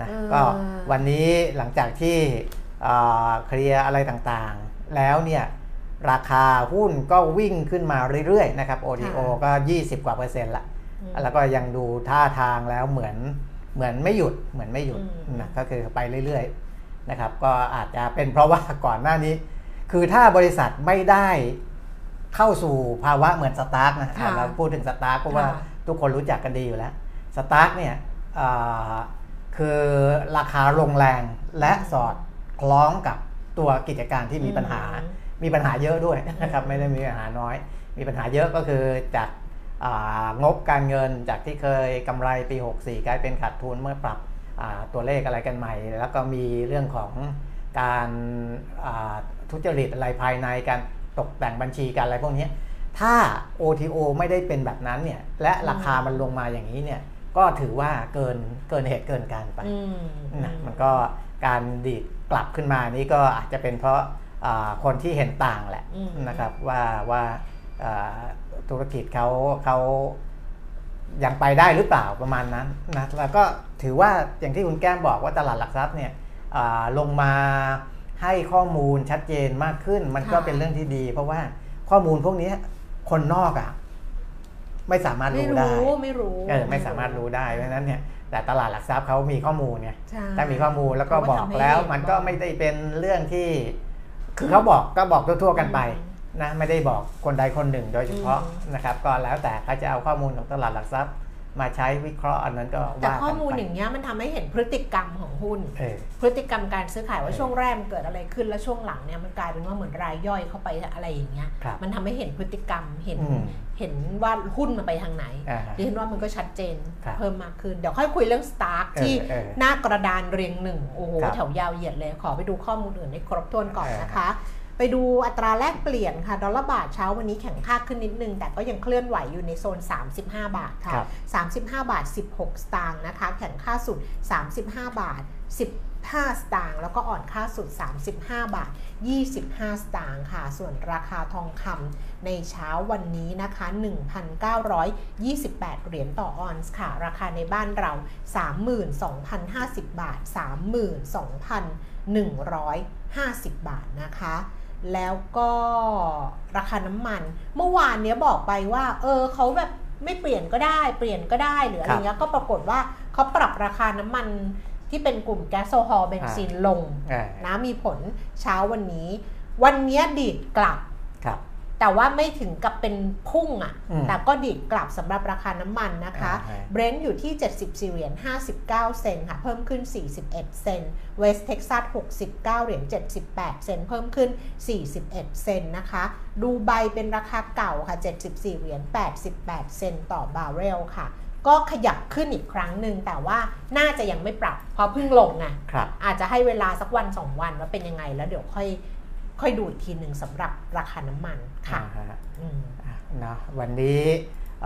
นะเออก็วันนี้หลังจากที่อ่าเคลียร์อะไรต่างๆ แล้วเนี่ยราคาหุ้นก็วิ่งขึ้นมาเรื่อยๆนะครับ ODO ก็ 20 กว่าเปอร์เซ็นต์ละอืมแล้วก็ยังดูท่าทางแล้วเหมือนเหมือนไม่หยุดเหมือนไม่หยุดอืมนะก็คือไปเรื่อยๆนะครับก็อาจจะเป็นเพราะว่าก่อนหน้านี้ คือถ้าบริษัทไม่ได้เข้าสู่ภาวะเหมือน STARK นะคะเราพูดถึง STARK เพราะว่าค่ะทุกคนรู้จักกันดีอยู่แล้ว STARK เนี่ยอ่าคือราคาลงแรงและสอดคล้องกับ ตัวกิจการที่มีปัญหาอืมมีปัญหาเยอะด้วยนะครับไม่ได้มีปัญหาน้อย มีปัญหาเยอะก็คือจากอ่างบการเงินจากที่เคยกำไรปี 64 กลายเป็นขาดทุนเมื่อปรับอ่าตัวเลขอะไรกันใหม่ แล้วก็มีเรื่องของการอ่าทุจริตอะไรภายในการตกแต่งบัญชีการอะไรพวกเนี้ยถ้า OTO ไม่ได้เป็นแบบนั้นเนี่ยและราคามันลงมาอย่างนี้เนี่ยก็ถือว่าเกินเกินเหตุเกินการไปอืมนะมันก็การดีด กลับขึ้นมานี่ก็อาจจะเป็นเพราะอ่าคนที่เห็นต่างแหละอืมนะครับว่าว่าอ่าธุรกิจเขาเขายังไปได้หรือเปล่าประมาณนั้นนะแล้วก็ถือว่าอย่างที่คุณแก้มบอกว่าตลาดหลักทรัพย์เนี่ยอ่าลงมาให้ข้อมูลชัดเจนมากขึ้น มันก็ค่ะเป็นเรื่องที่ดี เพราะว่าข้อมูลพวกนี้คนนอกอะ่ะ ไม่สามารถไม่รู้ได้รู้ไม่รู้เออไม่สามารถรู้ได้เพราะฉะนั้นเนี่ยแต่ตลาดหลักทรัพย์เขามีข้อมูลไงใช่ถ้ามีข้อมูลแล้วก็เขาก็บอกทำให้แล้วเห็นมันก็บอกไม่ได้เป็นเรื่องที่ คือเขาบอกก็บอกทั่วๆกันไปอืมนะไม่ได้บอกคนใดคนหนึ่งโดยเฉพาะอืมนะครับ ก็แล้วแต่เขาจะเอาข้อมูลของตลาดหลักทรัพย์ มาใช้วิเคราะห์อันนั้นก็แต่ว่ากันไปข้อมูลอย่างเงี้ยมันทำให้เห็นพฤติกรรมของหุ้นเออพฤติกรรมการซื้อขายว่าเออช่วงแรกมันเกิดอะไรขึ้นแล้วช่วงหลังเนี่ยมันกลายเป็นว่าเหมือนรายย่อยเข้าไปอะไรอย่างเงี้ยครับมันทำให้เห็นพฤติกรรมเห็นอืม เห็นว่าหุ้นมันไปทางไหนอ่าฮะดิฉันว่ามันก็ชัดเจนครับเพิ่มมากขึ้น เดี๋ยวค่อยคุยเรื่อง Stark เออที่เออหน้ากระดานเรียงหนึ่งโอ้โหครับแถวยาวเหยียดเลย ขอไปดูข้อมูลอื่นให้ครบถ้วนก่อนเออนะคะ ไปดูอัตราแลกเปลี่ยนค่ะ ดอลลาร์บาทเช้าวันนี้แข็งค่าขึ้นนิดนึง แต่ก็ยังเคลื่อนไหวอยู่ในโซน 35 บาทค่ะครับ35 บาท 16 สตางค์นะคะ แข็งค่าสุด 35 บาท 15สตางค์แล้วก็อ่อนค่าสุด 35 บาท 25 สตางค์ค่ะ ส่วนราคาทองคำในเช้าวันนี้นะคะ 1,928 เหรียญต่อออนซ์ค่ะ ราคาในบ้านเรา 32,050 บาท 32,150 บาทนะคะแล้วก็ราคาน้ำมัน เมื่อวานเนี้ยบอกไปว่า เออเขาแบบไม่เปลี่ยนก็ได้ เปลี่ยนก็ได้หรืออะไรเงี้ยก็ปรากฏว่าเขาปรับราคาน้ำมัน ที่เป็นกลุ่มแก๊สโซฮอล์เบนซินลงอ่านะมีผลเช้าวันนี้ วันเนี้ยดีดกลับครับแต่ว่าไม่ถึงกับเป็นพุ่งอะ่ะอืมแต่ก็ดีดกลับสำหรับราคาน้ำมันนะคะอ่าเบรนท์อยู่ที่ 74 เหรียญ 59 เซนต์ค่ะ เพิ่มขึ้น 41 เซนต์เวสเท็กซัส 69 เหรียญ 78 เซนต์เพิ่มขึ้น 41 เซนต์นะคะ ดูไบเป็นราคาเก่าค่ะ 74 เหรียญ 88 เซนต์ต่อบาร์เรลค่ะ ก็ขยับขึ้นอีกครั้งหนึ่งแต่ว่าน่าจะยังไม่ปรับ เพราะเพิ่งลงไงครับอาจจะให้เวลาสักวันสองวันว่าเป็นยังไง แล้วเดี๋ยวค่อยค่อยดูอีกทีหนึ่งสำหรับราคาน้ำมันค่ะอ่าฮะอืมอะนะวันนี้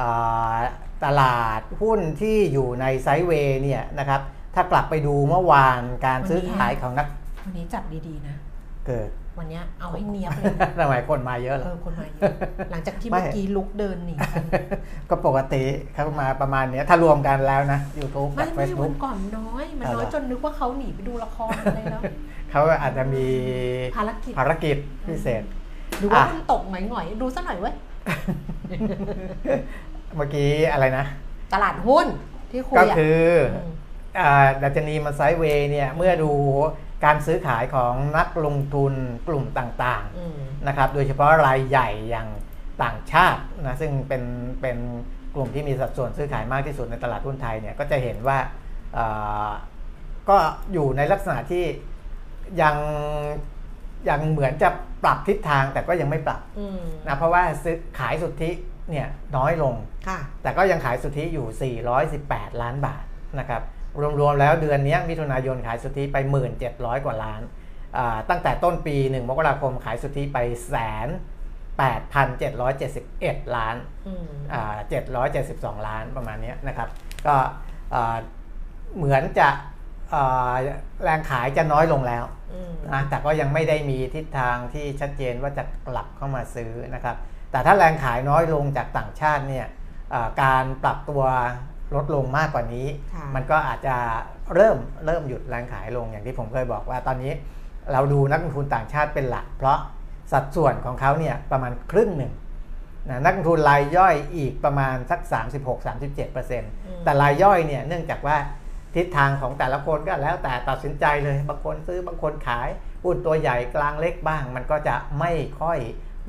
อ่าตลาดหุ้นที่อยู่ในไซด์เวย์เนี่ยนะครับถ้ากลับไปดูเมื่อวานการซื้อขายของนัก วันนี้จับดีๆนะ เกิด วันเนี้ยเอาให้เนียบเลยนะทำไมคนมาเยอะเหรเอออคนมาเยอะ หลังจากที่ไม่เมื่อกี้ลุกเดินหนีกันก็ปกติเขามาประมาณเนี้ย ถ้ารวมกันแล้วนะ YouTube ไม่กับไม่วั Facebook นก่อนน้อย มันเอาน้อยเหรอจนนึกว่าเขาหนีไปดูละครอะไรแล้วเขาอาจจะมีภารกิจภารกิจพิเศษดูว่าอะหุ้นตกหน่อยๆดูซะหน่อยเว้ยเมื่อกี้อะไรนะ ตลาดหุ้นที่คุยก็อะคืออมอ่าดัชนีมันไซด์เวย์เนี่ย เมื่อดู การซื้อขายของนักลงทุนกลุ่มต่างอืมๆนะครับโดยเฉพาะรายใหญ่อย่างต่างชาตินะซึ่งเป็นเป็นกลุ่มที่มีสัดส่วนซื้อขายมากที่สุดในตลาดหุ้นไทยเนี่ยก็จะเห็นว่าอ่าก็อยู่ในลักษณะที่ยังยังเหมือนจะปรับทิศทางแต่ก็ยังไม่ปรับอืมนะเพราะว่าซื้อขายสุทธิเนี่ยน้อยลงค่ะแต่ก็ยังขายสุทธิอยู่ 418 ล้านบาทนะครับ รวมๆแล้วเดือนนี้มิถุนายนขายสุทธิไป 1,700 กว่าล้าน ตั้งแต่ต้นปี 1 มกราคมขายสุทธิไปแสน8,771 ล้านอืม772 ล้านประมาณนี้นะครับ ก็เหมือนจะแรงขายจะน้อยลงแล้วอืมนะแต่ก็ยังไม่ได้มีทิศทางที่ชัดเจนว่าจะกลับเข้ามาซื้อนะครับ แต่ถ้าแรงขายน้อยลงจากต่างชาติเนี่ยการปรับตัว ลดลงมากกว่านี้ค่ะมันก็อาจจะเริ่มเริ่มหยุดแรงขายลงอย่างที่ผมเคยบอกว่าตอนนี้เราดูนักลงทุนต่างชาติเป็นหลัก เพราะสัดส่วนของเขาเนี่ยประมาณครึ่งหนึ่งนะนักลงทุนรายย่อยอีกประมาณสัก 36-37%แต่รายย่อยเนี่ยเนื่องจากว่าทิศทางของแต่ละคนก็แล้วแต่ตัดสินใจเลย บางคนซื้อบางคนขายหุ้นตัวใหญ่กลางเล็กบ้าง มันก็จะไม่ค่อย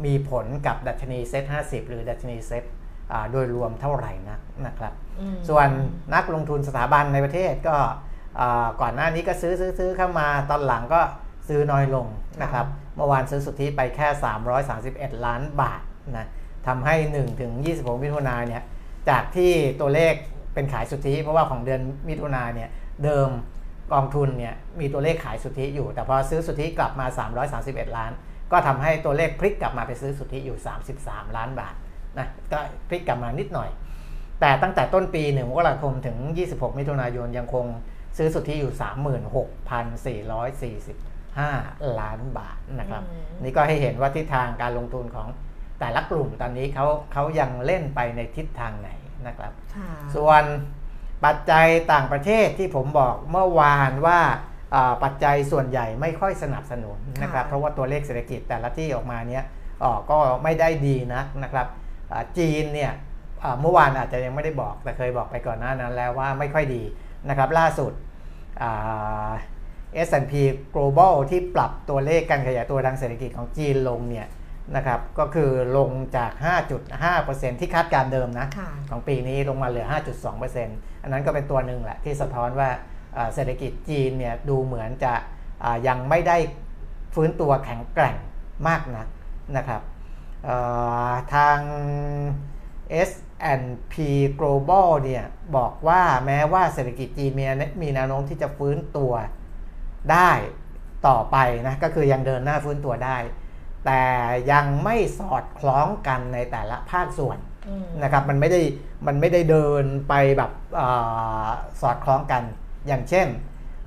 มีผลกับดัชนีเซ็ต50 หรือดัชนีเซ็ต โดยรวมเท่าไหร่นักนะครับอืมส่วนนักลงทุนสถาบันในประเทศก็อ่าก่อนหน้านี้ก็ซื้อซื้อซื้อเข้ามาตอนหลังก็ซื้อน้อยลงนะครับเมื่อวานซื้อสุทธิไปแค่ 331 ล้านบาทนะทำให้ 1 ถึง 26 มิถุนายนเนี่ยจากที่ตัวเลขเป็นขายสุทธิเพราะว่าของเดือนมิถุนายนเนี่ยเดิมกองทุนเนี่ยมีตัวเลขขายสุทธิอยู่ แต่พอซื้อสุทธิกลับมา 331 ล้าน ก็ทำให้ตัวเลขพลิกกลับมาไปซื้อสุทธิอยู่ 33 ล้านบาท นะก็พลิกกลับมานิดหน่อย แต่ตั้งแต่ต้นปี1มกราคมถึง 26 มิถุนายนยังคงซื้อสุทธิอยู่ 36,445 ล้านบาทนะครับอืมนี่ก็ให้เห็นว่าทิศทางการลงทุนของแต่ละกลุ่มตอนนี้เขาเขายังเล่นไปในทิศทางไหนนะครับค่ะส่วนปัจจัยต่างประเทศที่ผมบอกเมื่อวานว่าอ่าปัจจัยส่วนใหญ่ไม่ค่อยสนับสนุนนะครับค่ะเพราะว่าตัวเลขเศรษฐกิจแต่ละที่ออกมาเนี้ยอ่อก็ไม่ได้ดีนักนะครับอ่า จีนเนี่ยอ่าเมื่อวานอาจจะยังไม่ได้บอกแต่เคยบอกไปก่อนหน้านั้นแล้วว่าไม่ค่อยดีนะครับล่าสุดอ่า S&P Global ที่ปรับตัวเลขการขยายตัวทางเศรษฐกิจของจีนลงเนี่ยนะครับก็คือลงจาก 5.5%ที่คาดการณ์เดิมนะค่ะของปีนี้ลงมาเหลือ 5.2%อันนั้นก็เป็นตัวหนึ่งแหละที่สะท้อนว่าเอ่อเศรษฐกิจจีนเนี่ยดูเหมือนจะอ่ายังไม่ได้ฟื้นตัวแข็งแกร่งมากนักนะครับเอ่อ ทาง S&P Global เนี่ยบอกว่าแม้ว่าเศรษฐกิจจีนมีมีแนวโน้มที่จะฟื้นตัวได้ต่อไปนะก็คือยังเดินหน้าฟื้นตัวได้ แต่ยังไม่สอดคล้องกันในแต่ละภาคส่วนอืมนะครับมันไม่ได้มันไม่ได้เดินไปแบบอาสอดคล้องกัน อย่างเช่น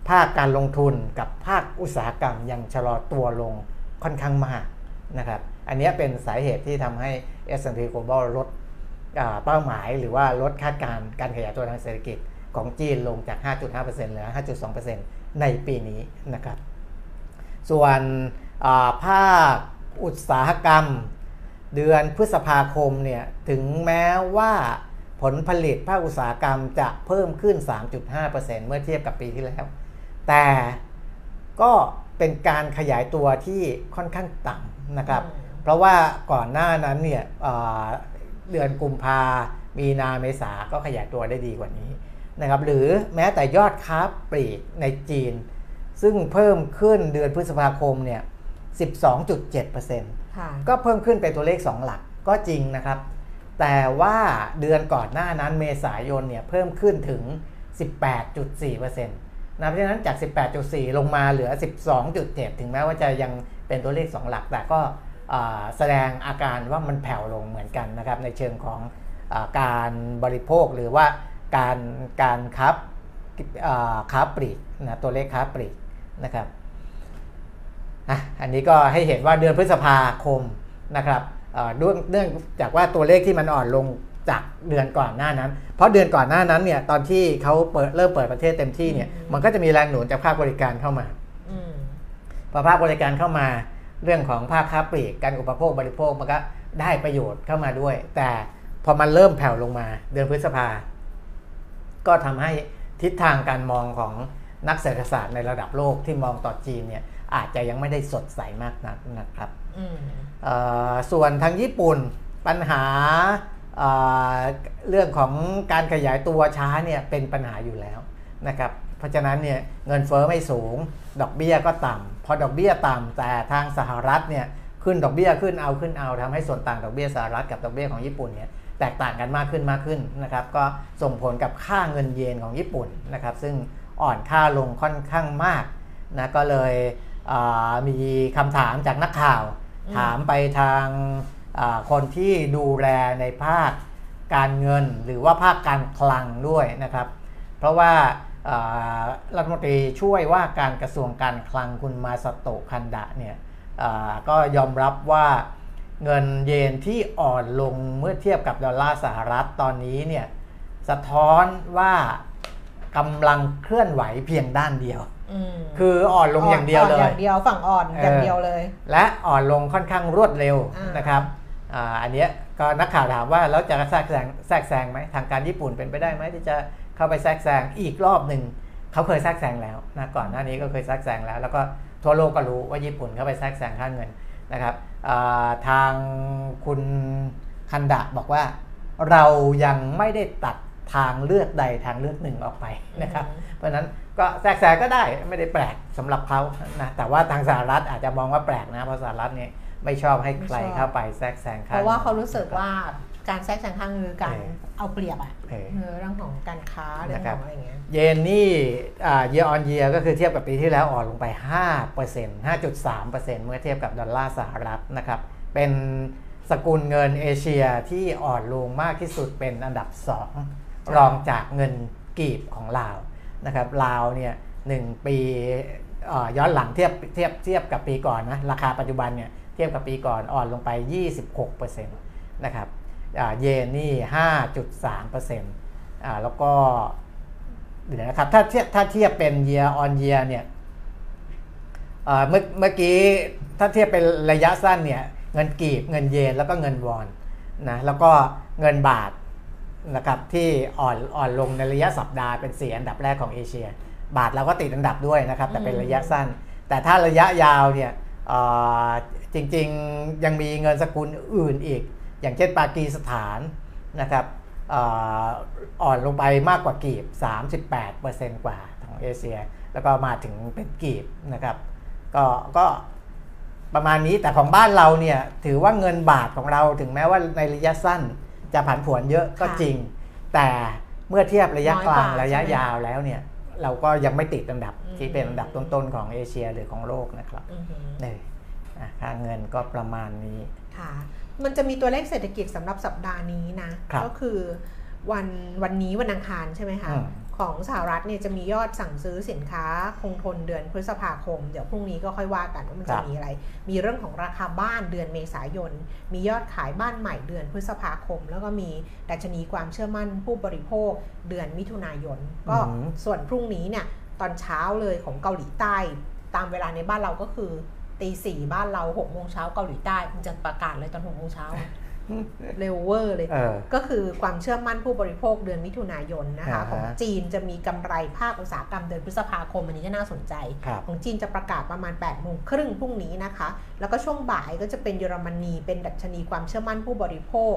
ภาคการลงทุนกับภาคอุตสาหกรรมยังชะลอตัวลงค่อนข้างมากนะครับ อันนี้เป็นสาเหตุที่ทำให้ S&P Global ลดเป้าหมายหรือว่าลดคาดการการขยายตัวทางเศรษฐกิจของจีนลงจาก 5.5%เหลือ 5.2%ในปีนี้นะครับ ส่วนภาคอุตสาหกรรม เดือนพฤษภาคมเนี่ยถึงแม้ว่าผลผลิตภาคอุตสาหกรรมจะเพิ่มขึ้น 3.5%เมื่อเทียบกับปีที่แล้ว แต่ก็เป็นการขยายตัวที่ค่อนข้างต่ำนะครับ เพราะว่าก่อนหน้านั้นเนี่ยเอ่อเดือนกุมภา มีนาเมษาก็ขยายตัวได้ดีกว่านี้นะครับ หรือแม้แต่ยอดค้าปลีกในจีน ซึ่งเพิ่มขึ้นเดือนพฤษภาคมเนี่ย 12.7%ค่ะก็เพิ่มขึ้นเป็นตัวเลข 2 หลักก็จริงนะครับ แต่ว่าเดือนก่อนหน้านั้นเมษายนเนี่ยเพิ่มขึ้นถึง 18.4%นะเพราะฉะนั้นจาก 18.4 ลงมาเหลือ 12.7 ถึงแม้ว่าจะยังเป็นตัวเลข 2 หลัก แต่ก็อ่า แสดงอาการว่ามันแผ่วลงเหมือนกันนะครับในเชิงของอาการบริโภคหรือว่าการการค้าอ่าค้าปลีกนะตัวเลขค้าปลีกนะครับอะอันนี้ก็ให้เห็นว่าเดือนพฤษภาคมนะครับเอ่อด้วยเนื่องจากว่าตัวเลขที่มันอ่อนลงจากเดือนก่อนหน้านั้น เพราะเดือนก่อนหน้านั้นเนี่ยตอนที่เขาเปิดเริ่มเปิดประเทศเต็มที่เนี่ยอืมมันก็จะมีแรงหนุนจากภาคบริการเข้ามาอืมพอภาคบริการเข้ามา เรื่องของภาคค้าปลีกการอุปโภคบริโภคมันก็ได้ประโยชน์เข้ามาด้วย แต่พอมันเริ่มแผ่วลงมาเดือนพฤษภา ก็ทำให้ทิศทางการมองของนักเศรษฐศาสตร์ในระดับโลกที่มองต่อจีนเนี่ยอาจจะยังไม่ได้สดใสมากนักนะครับส่วนทางญี่ปุ่นปัญหาเเรื่องของการขยายตัวช้าเนี่ยเป็นปัญหาอยู่แล้วนะครับ เพราะฉะนั้นเนี่ยเงินเฟอ้อไม่สูง ดอกเบี้ยก็ต่ำพอดอกเบี้ยต่ำแต่ทางสหรัฐเนี่ยขึ้นดอกเบี้ยขึ้นเอาขึ้นเอาทำให้ส่วนต่างดอกเบี้ยสหรัฐกับดอกเบี้ยของญี่ปุ่นเนี่ยแตกต่างกันมากขึ้นมากขึ้นนะครับก็ส่งผลกับค่าเงินเยนของญี่ปุ่นนะครับซึ่งอ่อนค่าลงค่อนข้างมากนะก็เลยมีคำถามจากนักข่าว ถามไปทางคนที่ดูแลในภาคการเงินหรือว่าภาคการคลังด้วยนะครับ เพราะว่า รัฐมนตรีช่วยว่าการกระทรวงการคลังคุณมาสโตคันดะเนี่ยก็ยอมรับว่าเงินเยนที่อ่อนลงเมื่อเทียบกับดอลลาร์สหรัฐตอนนี้เนี่ยสะท้อนว่ากำลังเคลื่อนไหวเพียงด้านเดียว คืออ่อนลงอย่างเดียวเลยอย่างเดียวฝั่งอ่อนอย่างเดียวเลย และอ่อนลงค่อนข้างรวดเร็วนะครับอันนี้ก็นักข่าวถามว่าแล้วจะแทรกแซงแทรกแซงไหมทางการญี่ปุ่นเป็นไปได้ไหมที่จะ เข้าไปแทรกแซงอีกรอบหนึ่งเขาเคยแทรกแซงแล้วนะก่อนหน้านี้ก็เคยแทรกแซงแล้ว แล้วก็ทั่วโลกก็รู้ว่าญี่ปุ่นเข้าไปแทรกแซงค่าเงินนะครับทางคุณคันดะบอกว่าเรายังไม่ได้ตัดทางเลือกใดทางเลือกหนึ่งออกไปนะครับ เพราะนั้นก็แทรกแซงก็ได้ไม่ได้แปลกสำหรับเขานะแต่ว่าทางสหรัฐอาจจะมองว่าแปลกนะเพราะสหรัฐเนี่ยไม่ชอบให้ใครเข้าไปแทรกแซงค่างเพราะว่าเขารู้สึกว่า การแทรกแซงค่าเงินคือการเอาเปรียบอะเรื่องของการค้าเรื่องของอะไรเงี้ยเยนนี่เยออนเยียก็คือเทียบกับปีที่แล้วอ่อนลงไป 5% 5.3%เมื่อเทียบกับดอลลาร์สหรัฐนะครับ เป็นสกุลเงินเอเชียที่อ่อนลงมากที่สุดเป็นอันดับ 2 รองจากเงินกีบของลาวนะครับลาวเนี่ยหปีย้อนหลังเทียบเทียบเทียบกับปีก่อนนะราคาปัจจุบันเนี่ยเทียบกับปีก่อนอ่อนลงไป 26%นะครับ เยนนี่ 5.3%อ่าแล้วก็เดี๋ยวนะครับถ้าเทียบถ้าเทียบเป็น year on year เนี่ยเมื่อเมื่อกี้ถ้าเทียบเป็นระยะสั้นเนี่ยเงินกีบเงินเยนแล้วก็เงินวอนนะแล้วก็เงินบาทนะครับที่อ่อนอ่อนลงในระยะสัปดาห์เป็นสี่อันดับแรกของเอเชีย บาทเราก็ติดอันดับด้วยนะครับ แต่เป็นระยะสั้น แต่ถ้าระยะยาวเนี่ยจริงๆยังมีเงินสกุลอื่นอีก อย่างเช่นปากีสถานนะครับอ่อนลงไปมากกว่ากีบ 38%กว่าของเอเชีย แล้วก็มาถึงเป็นกีบนะครับก็ก็ประมาณนี้แต่ของบ้านเราเนี่ยถือว่าเงินบาทของเราถึงแม้ว่าในระยะสั้นจะผันผวนเยอะก็จริง แต่เมื่อเทียบระยะกลางระยะยาวแล้วเนี่ยเราก็ยังไม่ติดอันดับที่เป็นอันดับต้นๆของเอเชียหรือของโลกนะครับนี่ค่าเงินก็ประมาณนี้ค่ะ มันจะมีตัวเลขเศรษฐกิจสำหรับสัปดาห์นี้นะก็คือวันวันนี้วันอังคารใช่ไหมคะของสหรัฐเนี่ยจะมียอดสั่งซื้อสินค้าคงทนเดือนพฤษภาคม เดี๋ยวพรุ่งนี้ก็ค่อยว่ากันว่ามันจะมีอะไร มีเรื่องของราคาบ้านเดือนเมษายน มียอดขายบ้านใหม่เดือนพฤษภาคม แล้วก็มีดัชนีความเชื่อมั่นผู้บริโภคเดือนมิถุนายน ก็ส่วนพรุ่งนี้เนี่ยตอนเช้าเลยของเกาหลีใต้ ตามเวลาในบ้านเราก็คือ ตีสี่บ้านเราหกโมงเช้าเกาหลีใต้มันจะประกาศเลยตอนหกโมงเช้าเร็วเวอร์เลย ก็คือความเชื่อมั่นผู้บริโภคเดือนมิถุนายนนะคะของจีนจะมีกำไรภาคอุตสาหกรรมเดือนพฤษภาคมอันนี้ก็น่าสนใจ ของจีนจะประกาศประมาณ8ปดโมงครึ่งพรุ่งนี้นะคะ แล้วก็ช่วงบ่ายก็จะเป็นเยอรมนีเป็นดัชนีความเชื่อมั่นผู้บริโภค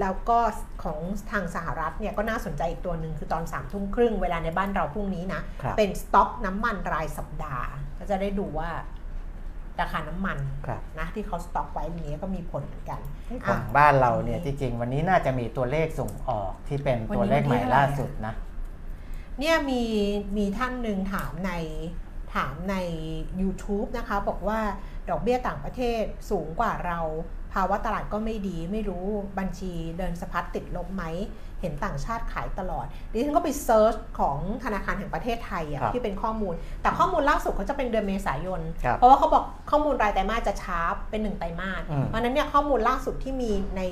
แล้วก็ของทางสหรัฐเนี่ยก็น่าสนใจอีกตัวหนึ่งคือตอน3ามทุ่มครึ่งเวลาในบ้านเราพรุ่งนี้นะเป็นสต็อกน้ำมันรายสัปดาห์ ก็จะได้ดูว่า ราคาน้ำมันนะที่เขาสต็อกไว้นี้ก็มีผลเหมือนกันของบ้านเราเนี่ยจริงๆ วันนี้น่าจะมีตัวเลขส่งออกที่เป็นตัวเลขใหม่ล่าสุดนะ เนี่ยมีมีท่านหนึ่งถามในถามใน YouTube นะคะ บอกว่าดอกเบี้ยต่างประเทศสูงกว่าเรา ภาวะตลาดก็ไม่ดี ไม่รู้บัญชีเดินสะพัดติดลบไหม เห็นต่างชาติขายตลอด ดิฉันก็ไป search ของธนาคารแห่งประเทศไทยอะที่เป็นข้อมูล แต่ข้อมูลล่าสุดเขาจะเป็นเดือนเมษายน เพราะว่าเขาบอกข้อมูลรายไตรมาสจะช้าเป็นหนึ่งไตรมาส เพราะนั้นเนี่ยข้อมูลล่าสุดที่มีใน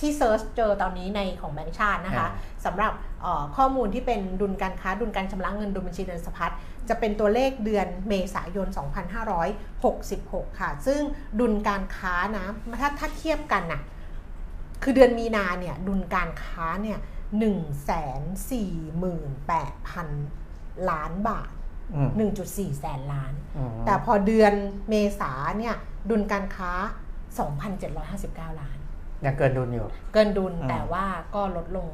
ที่เซิร์ชเจอตอนนี้ในของแบงก์ชาตินะคะสำหรับข้อมูลที่เป็นดุลการค้าดุลการชำระเงินดุลบัญชีเดินสะพัดจะเป็นตัวเลขเดือนเมษายน 2566 ค่ะ ซึ่งดุลการค้านะถ้าถ้าเทียบกันน่ะ คือเดือนมีนาเนี่ยดุลการค้าเนี่ย1 4 8 0 0 0ล้านบาท1.4แสนล้าน แต่พอเดือนเมษาเนี่ยดุลการค้า 2,759 ล้าน ยังเกินดุลอยู่ เกินดุลแต่ว่าก็ลดลง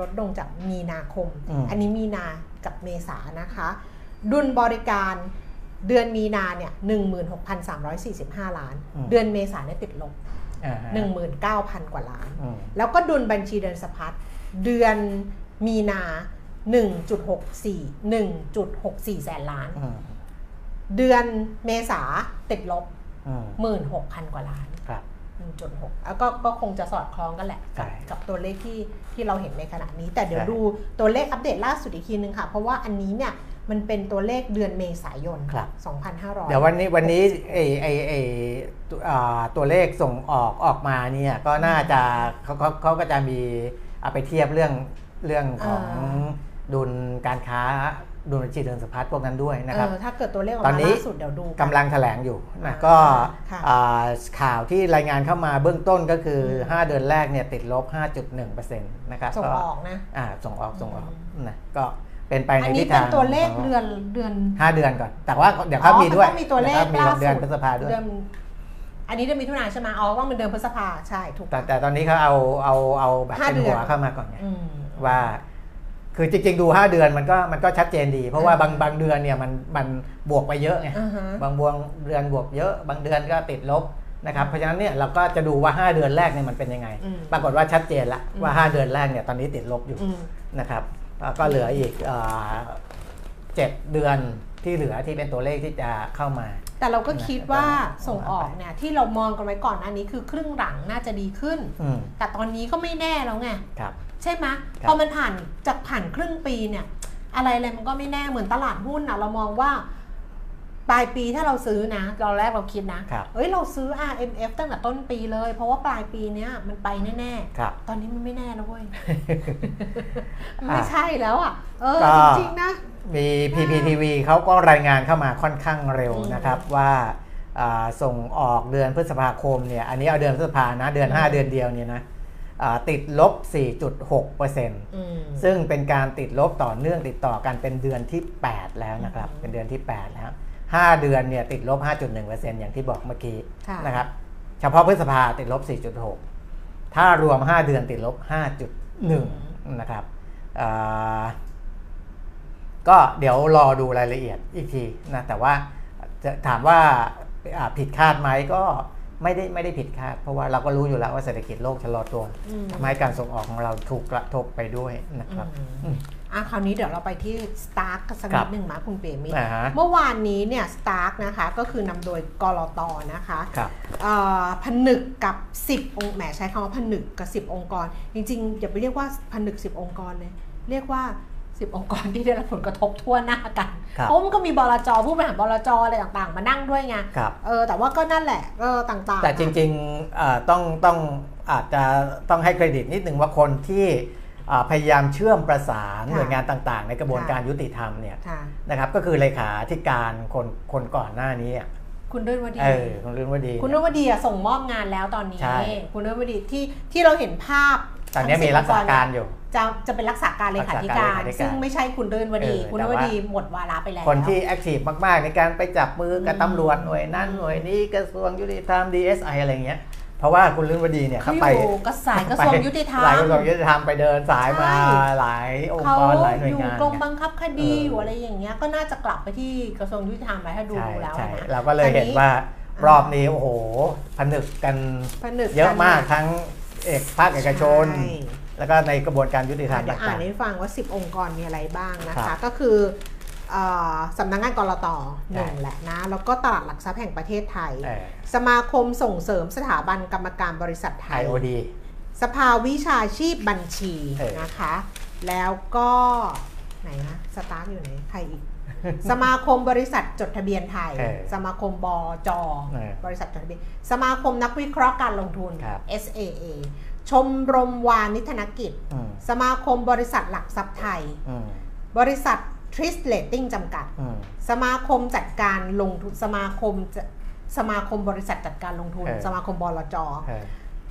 ลดลงจากมีนาคม อันนี้มีนากับเมษานะคะ ดุลบริการเดือนมีนาเนี่ย16,345ล้าน เดือนเมษาเนี่ยติดลบอ่าฮะ 19,000 กว่าล้านอืมแล้วก็ดุลบัญชีเดินสะพัดเดือนมีนา 1.64 1.64 แสนล้านอืมเดือนเมษาติดลบอืม16,000 กว่าล้านครับ1.6แล้วก็ก็คงจะสอดคล้องกันแหละใช่กับกับตัวเลขที่ที่เราเห็นในขณะนี้ แต่เดี๋ยวใช่ดูตัวเลขอัปเดตล่าสุดอีกทีนึงค่ะ เพราะว่าอันนี้เนี่ย มันเป็นตัวเลขเดือนเมษายนครับ2,500 เดี๋ยววันนี้วันนี้ไอไอไอตัวอ่าตัวเลขส่งออกออกมาเนี่ยก็น่าจะเขาเขาเขาก็จะมีเอาไปเทียบเรื่องเรื่องของดุลการค้าดุลบัญชีเดินสะพัดพวกนั้นด้วยนะครับเออถ้าเกิดตัวเลขออกตอนมานี้ล่าสุดเดี๋ยวดูนกำลังแถลงอยู่นะอ่าก็ค่ะอ่าข่าวที่รายงานเข้ามาเบื้องต้นก็คืออม5เดือนแรกเนี่ยติดลบ 5.1%นะครับส่งก็ออกนะอ่าส่งออกส่งออกอืมนะก็ เป็นไปอัในนทินี้ศเป็ทานงตัวเลขของเดือนเดือน ห้าเดือนก่อน แต่ว่าเดี๋ยวเขามีด้วยอ๋อมันต้องมีตัวเลขดี๋ยมีล่าสุดเดือนพฤษภาด้วย เดือนอันนี้เดือนมิถุนายนใช่ไหมอ๋อต้องเป็นเดือนพฤษภาใช่ถูก แต่แต่ตอนนี้เขาเอาเอาเอาแบบห้าเป็นหัวเดือนเข้ามาก่อนไง อืม ว่า คือจริง ๆ ดู 5 เดือนมันก็มันก็ชัดเจนดี เพราะว่าอ่าบางบางเดือนเนี่ยมันมันบวกไปเยอะไงอ่าฮะ บางบวงเดือนบวกเยอะ บางเดือนก็ติดลบนะครับเพราะฉะนั้นเนี่ยเราก็จะดูว่า 5 เดือนแรกเนี่ยมันเป็นยังไง อืมปรากฏว่าชัดเจนละอืมว่า 5 เดือนแรกเนี่ยตอนนี้ติดลบอยู่อืมนะครับแล้ว ก็เหลืออีกเอ่อเจ็ดเดือนที่เหลือที่เป็นตัวเลขที่จะเข้ามา แต่เราก็คิดว่านะส่งออกเนี่ยที่เรามองกันไว้ก่อนอันนี้คือครึ่งหลังน่าจะดีขึ้นอืมแต่ตอนนี้ก็ไม่แน่แล้วไงครับใช่ไหมครับพอมันผ่านจากผ่านครึ่งปีเนี่ยอะไรอะไรมันก็ไม่แน่เหมือนตลาดหุ้นนะเรามองว่า ปลายปีถ้าเราซื้อนะตอนแรกเราคิดนะครับเอ้ยเราซื้อ RMF ตั้งแต่ต้นปีเลย เพราะว่าปลายปีเนี้ยมันไปแน่ครับๆตอนนี้มันไม่แน่แล้วเว้ยมันอะไม่ใช่แล้วอะ เออก็จริงๆนะ มี PPTV เขาก็รายงานเข้ามาค่อนข้างเร็วอืมนะครับว่าอ่าส่งออกเดือนพฤษภาคมเนี่ย อันนี้เอาเดือนพฤษภานะ เดือนอืม5เดือนเดียวเนี่ยนะอ่าติดลบ 4.6%อืมซึ่งเป็นการติดลบต่อเนื่องติดต่อกันเป็นเดือนที่ 8 แล้วนะครับอืมเป็นเดือนที่ 8 แล้ว 5 เดือนเนี่ยติดลบ 5.1%อย่างที่บอกเมื่อกี้ค่ะนะครับ เฉพาะพฤษภาติดลบ 4.6 ถ้ารวม 5 เดือนติดลบ 5.1 นะครับอ่าก็เดี๋ยวรอดูรายละเอียดอีกทีนะแต่ว่าจะถามว่าอ่าผิดคาดไหมก็ไม่ได้ไม่ได้ผิดคาด เพราะว่าเราก็รู้อยู่แล้วว่าเศรษฐกิจโลกชะลอตัวอืมทำให้การส่งออกของเราถูกกระทบไปด้วยนะครับ อืมอืมอะคราวนี้เดี๋ยวเราไปที่ Stark กันสักครันิบดหนึ่งมาคุณเปรมิตรอ่าฮะ เมื่อวานนี้เนี่ย Stark นะคะก็คือนำโดยกรตนะคะครับ เอ่อผนึกกับ 10 องค์แหมใช้คำว่าผนึกกับ 10 องค์กร จริงๆ อย่าไปเรียกว่าผนึก 10 องค์กรเลยเรียกว่า 10 องค์กรที่ได้รับผลกระทบทั่วหน้ากันครับ เพราะมันก็มีบลจผู้บริหารบลจอะไรต่างๆ มานั่งด้วยไงครับ เออแต่ว่าก็นั่นแหละก็ต่างๆ แต่จริงๆเอ่อต้องต้องอาจจะต้องให้เครดิตนิดหนึ่งว่าคนที่อ่า พยายามเชื่อมประสานค่ะหน่วยงานต่างๆ ในกระบวนค่ะการยุติธรรมเนี่ยค่ะนะครับก็คือเลขาธิการคนคนก่อนหน้านี้อะคุณด้วยวดีเออคุณรุ่นวดีคุณนวดีอะส่งมอบงานแล้วตอนนี้ใช่คุณนวดีที่ที่เราเห็นภาพตอนนี้มีรักษาการอยู่ จะจะเป็นรักษาการเลขาธิการรักษาการเลขาธิการซึ่งไม่ใช่คุณเดินวดีเออคุณแต่นวว่าดีหมดวาระไปแล้ว คนที่แอคทีฟมากๆ ในการไปจับมือกับอืมตำรวจหน่วยนั้นหน่วยนี้กระทรวงยุติธรรม DSI อะไรเงี้ย เพราะว่าคุณรุ่นวดีเนี่ยเขาเขาอไปยู่กระสายกระทรวงยุติธรรมหลายกระทรวงยุติธรรมไปเดินสายมาใช่หลายองค์เขากรหลายหน่วยอยู่งานกรมเนี่ยบังคับคดีเออออยู่อะไรอย่างเงี้ยก็น่าจะกลับไปที่กระทรวงยุติธรรมแล้วถ้าดูใช่แล้วใช่นะเราก็เลยเห็นว่ารอบนี้โอ้โหผนึกกันผนึกเยอะมากนทั้งเอกภาคเอกชนใช่แล้วก็ในกระบวนการยุติธรรมเดี๋ยวอ่าต่านงให้ฟังว่า 10 องค์กรมีอะไรบ้างนะครัคะบก็คือเอ่อ สำนักงานกรตหนึ่งใช่แหละนะ แล้วก็ตลาดหลักทรัพย์แห่งประเทศไทยๆเออสมาคมส่งเสริมสถาบันกรรมการบริษัทไทย IOD สภาวิชาชีพบัญชีเออนะคะ แล้วก็ไหนนะ สตาร์ทอยู่ไหน ใครอีก สมาคมบริษัทจดทะเบียนไทยเออสมาคมบจเออบริษัทจดทะเบียน สมาคมนักวิเคราะห์การลงทุนครับ SAA ชมรมวาณิชธนกิจอืมสมาคมบริษัทหลักทรัพย์ไทยอืมบริษัท ทริสเรทติ้งจำกัดอืมสมาคมจัดการลงทุนสมาคมจะสมาคมบริษัทจัดการลงทุนเออสมาคมบลจเออ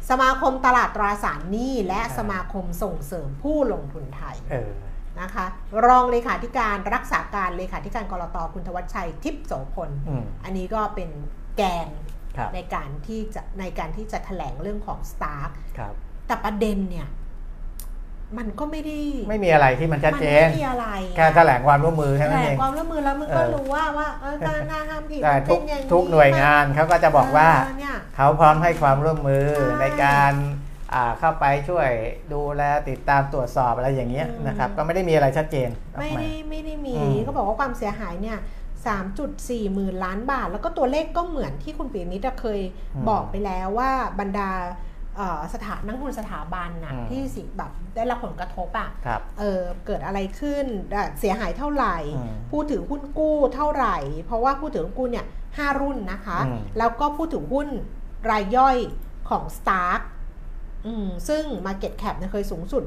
สมาคมตลาดตราสารหนี้และเออสมาคมส่งเสริมผู้ลงทุนไทยเออนะคะรองเลขาธิการรักษาการเลขาธิการกรตคุณธวัชชัยทิพย์โสพลอืมอันนี้ก็เป็นแกนครับในการที่จะในการที่จะแถลงเรื่องของ Stark ครับแต่ประเด็นเนี่ย มันก็ไม่ได้ไม่มีอะไรที่มันชัดเจนมันไม่มีอะไรแค่แถลงความร่วมมือแค่นั้นแต่เองความร่วมมือแล้วมันก็เออรู้ว่าว่าเออการหน้าห้ามผิดแต่มันทุเป็กนอย่างนี้ทุกหน่วยงานเขาก็จะบอกว่าเออเนี่ยเขาพร้อมให้ความร่วมมือใช่ในการอ่าเข้าไปช่วยดูแลติดตามตรวจสอบอะไรอย่างเงี้ยอืมนะครับก็ไม่ได้มีอะไรชัดเจนออกไม่มาได้ไม่ได้มีอืมก็บอกว่าความเสียหายเนี่ย3.4 หมื่นล้านบาท แล้วก็ตัวเลขก็เหมือนที่คุณปีนิดเคยบอกไปแล้วว่าบรรดาเอ่อ สถานนักลงทุนสถาบันน่ะที่สิแบบได้รับผลกระทบอะครับเออเกิดอะไรขึ้นอะเสียหายเท่าไหร่อืมผู้ถือหุ้นกู้เท่าไหร่ เพราะว่าผู้ถือหุ้นกู้เนี่ยห้ารุ่นนะคะอืมแล้วก็ผู้ถือหุ้นรายย่อยของ Stark อืมซึ่ง Market Cap เนี่ยเคยสูงสุด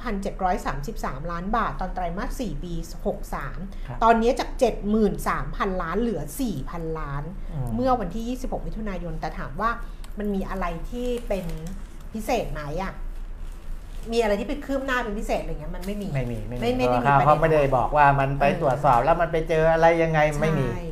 73,733 ล้านบาท ตอนไตรมาส4ปี 63ครับตอนนี้จาก 73,000 ล้านเหลือ 4,000 ล้านมเมื่อวันที่ 26 มิถุนายน แต่ถามว่า มันมีอะไรที่เป็นพิเศษไหมอะมีอะไรที่เป็นคืบหน้าเป็นพิเศษอะไรเงี้ยมันไม่มีไม่มีไม่ไม่มีไม่ได้มีเพราะประเด็นเขาไม่ได้บอกว่ามันไปเออตรวจสอบแล้วมันไปเจออะไรยังไงไม่มีใช่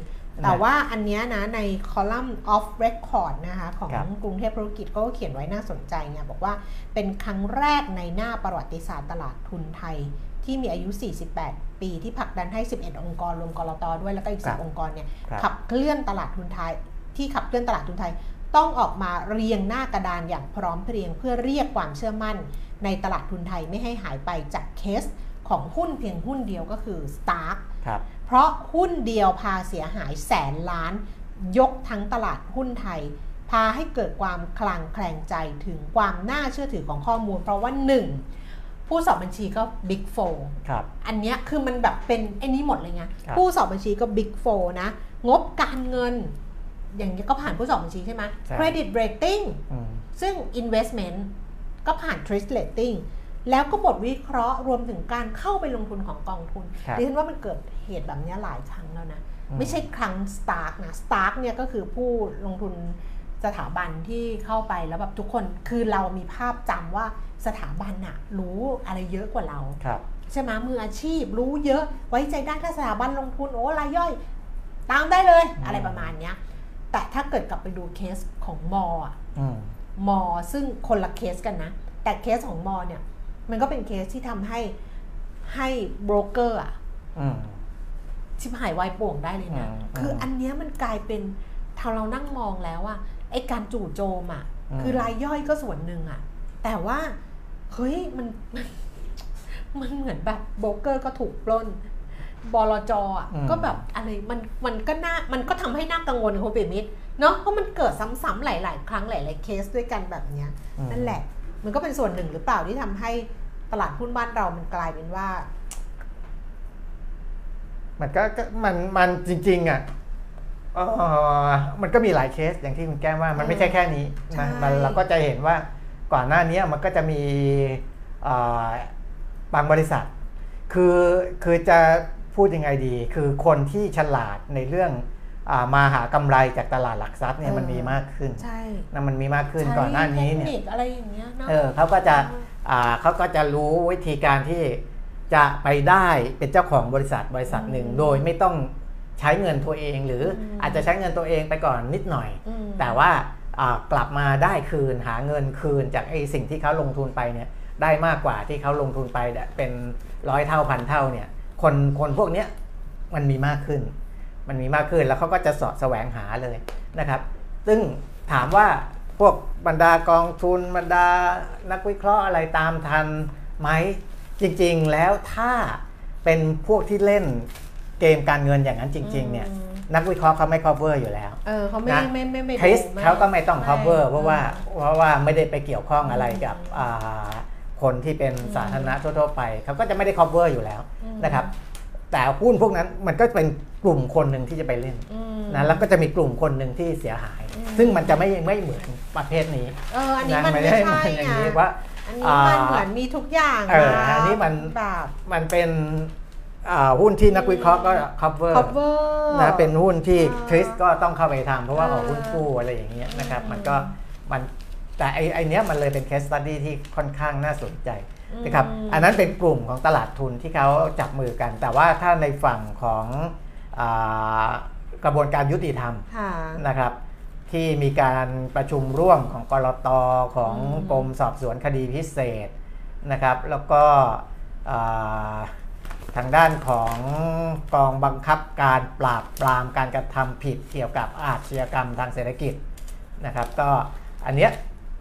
แต่ว่าอันเนี้ยนะในคอลัมน์ off record นะคะของครับกรุงเทพธุรกิจก็เขียนไว้น่าสนใจไงบอกว่าเป็นครั้งแรกในหน้าประวัติศาสตร์ตลาดทุนไทยที่มีอายุ 48 ปี ที่ผลักดันให้ 11 องค์กรรวมกรตด้วยแล้วก็อีกครับ10องค์กรเนี่ยครับขับเคลื่อนตลาดทุนไทยที่ขับเคลื่อนตลาดทุนไทย ต้องออกมาเรียงหน้ากระดานอย่างพร้อมเพรียงเพื่อเรียกความเชื่อมั่น ในตลาดทุนไทยไม่ให้หายไปจากเคสของหุ้นเพียงหุ้นเดียวก็คือ Stark ครับเพราะหุ้นเดียวพาเสียหายแสนล้าน ยกทั้งตลาดหุ้นไทย พาให้เกิดความคลางแคลงใจถึงความน่าเชื่อถือของข้อมูล เพราะว่า 1. ผู้สอบบัญชีก็ Big 4ครับอันเนี้ยคือมันแบบเป็นไอ้นี้หมดเลยไงครับผู้สอบบัญชีก็ Big 4นะ งบการเงิน อย่างนี้ยก็ผ่านผู้สอบบัญชีใช่ไหมใช่ Credit Rating อืมซึ่ง investment ก็ผ่าน Trish Rating แล้วก็บทวิเคราะห์รวมถึงการเข้าไปลงทุนของกองทุนครับดิฉันว่ามันเกิดเหตุแบบเนี้ยหลายครั้งแล้วนะอืมไม่ใช่ครั้ง Stark นะ Stark เนี่ยก็คือผู้ลงทุนสถาบันที่เข้าไปแล้วแบบทุกคนคือเรามีภาพจำว่าสถาบันน่ะรู้อะไรเยอะกว่าเราครับใช่ไหมมืออาชีพรู้เยอะไว้ใจได้ถ้าสถาบันลงทุนโอ้รายย่อย ตามได้เลยอืมอะไรประมาณเนี้ย แต่ถ้าเกิดกลับไปดูเคสของมออะอืมมอซึ่งคนละเคสกันนะ แต่เคสของ MORE เนี่ย มันก็เป็นเคสที่ทำให้ให้โบรกเกอร์อะอืมชิบหายวายป่วงได้เลยนะอืมคืออันเนี้ยมันกลายเป็นถ้าเรานั่งมองแล้วอะไอ้การจู่โจมอะอืมคือรายย่อยก็ส่วนหนึ่งอะแต่ว่า เฮ้ยมันมันเหมือนแบบโบรกเกอร์ก็ถูกปล้น บลจอะอืมก็แบบอะไรมันมันก็น่ามันก็ทำให้น่ากังวลคุณเปรมิตรเนาะเพราะมันเกิดซ้ำๆหลาย ๆ ครั้งหลาย ๆ เคสด้วยกันแบบเนี้ยอืมนั่นแหละ มันก็เป็นส่วนหนึ่งหรือเปล่าที่ทำให้ตลาดหุ้นบ้านเรามันกลายเป็นว่า มันก็ก็มันมันจริง ๆ อะเออมันก็มีหลายเคสอย่างที่คุณแก้มว่ามันไม่ใช่แค่นี้ใช่นะมันเราก็จะเห็นว่าก่อนหน้านี้มันก็จะมีเอ่อบางบริษัท คือคือจะ พูดยังไงดี คือคนที่ฉลาดในเรื่องอามาหากำไรจากตลาดหลักทรัพย์เนี่ยมันมีมากขึ้นใช่นะมันมีมากขึ้นใช้ก่อนหน้านี้เทคเนี่ยนิคอะไรอย่างเงี้ยเนาะเออเขาก็จะอ่าเขาก็จะรู้วิธีการที่จะไปได้เป็นเจ้าของบริษัทบริษัทหนึ่งอืมโดยไม่ต้องใช้เงินตัวเอง หรืออมอาจจะใช้เงินตัวเองไปก่อนนิดหน่อยอืมแต่ว่าอ่ากลับมาได้คืนหาเงินคืนจากไอ้สิ่งที่เขาลงทุนไปเนี่ยได้มากกว่าที่เขาลงทุนไปเนี่ยเป็นร้อยเท่าพันเท่าเนี่ย คนคนพวกเนี้ยมันมีมากขึ้น มันมีมากขึ้นแล้วเขาก็จะเสาะแสวงหาเลยนะครับ ซึ่งถามว่าพวกบรรดากองทุนบรรดานักวิเคราะห์อะไรตามทันไหมจริง ๆ แล้วถ้าเป็นพวกที่เล่นเกมการเงินอย่างนั้นจริง ๆ เนี่ยอืมนักวิเคราะห์เขาไม่ cover อยู่แล้ว เออเขาไม่นะไม่ไม่ไม่คริสดูเขาก็ไม่ต้องไม่ cover เพราะว่าอืมเพราะว่าไม่ได้ไปเกี่ยวข้องอะไรกับอืมอ่า คนที่เป็นอืมสาธารณะทั่วๆไปเขาก็จะไม่ได้ cover อยู่แล้วอืมนะครับ แต่หุ้นพวกนั้นมันก็เป็นกลุ่มคนหนึ่งที่จะไปเล่นอืมนะแล้วก็จะมีกลุ่มคนหนึ่งที่เสียหายอืมซึ่งมันจะไม่ไม่เหมือนประเภทนี้เอออันนี้นะมันไม่ไม่ได้ใช่เหมือนอย่างไงนี้ว่าอันนี้มันอ่าเหมือนมีทุกอย่างเออนะอันนี้มันแบบมันเป็นอ่าหุ้นที่นักวิเคราะห์ก็ cover cover นะเป็นหุ้นที่อ่าคริสก็ต้องเข้าไปทำเพราะว่าอ่าออกหุ้นกู้อะไรอย่างเงี้ยนะครับอืมมันก็มัน แต่ไอไอเนี้ยมันเลยเป็น case study ที่ค่อนข้างน่าสนใจนะครับอืมอันนั้นเป็นกลุ่มของตลาดทุนที่เขาจับมือกัน แต่ว่าถ้าในฝั่งของอากระบวนการยุติธรรมค่ะนะครับที่มีการประชุมร่วมของกรตของอืมกรมสอบสวนคดีพิเศษนะครับ แล้วก็อ่าทางด้านของกองบังคับการปราบปรามการกระทำผิดเกี่ยวกับอาชญากรรมทางเศรษฐกิจนะครับ ก็อันเนี้ย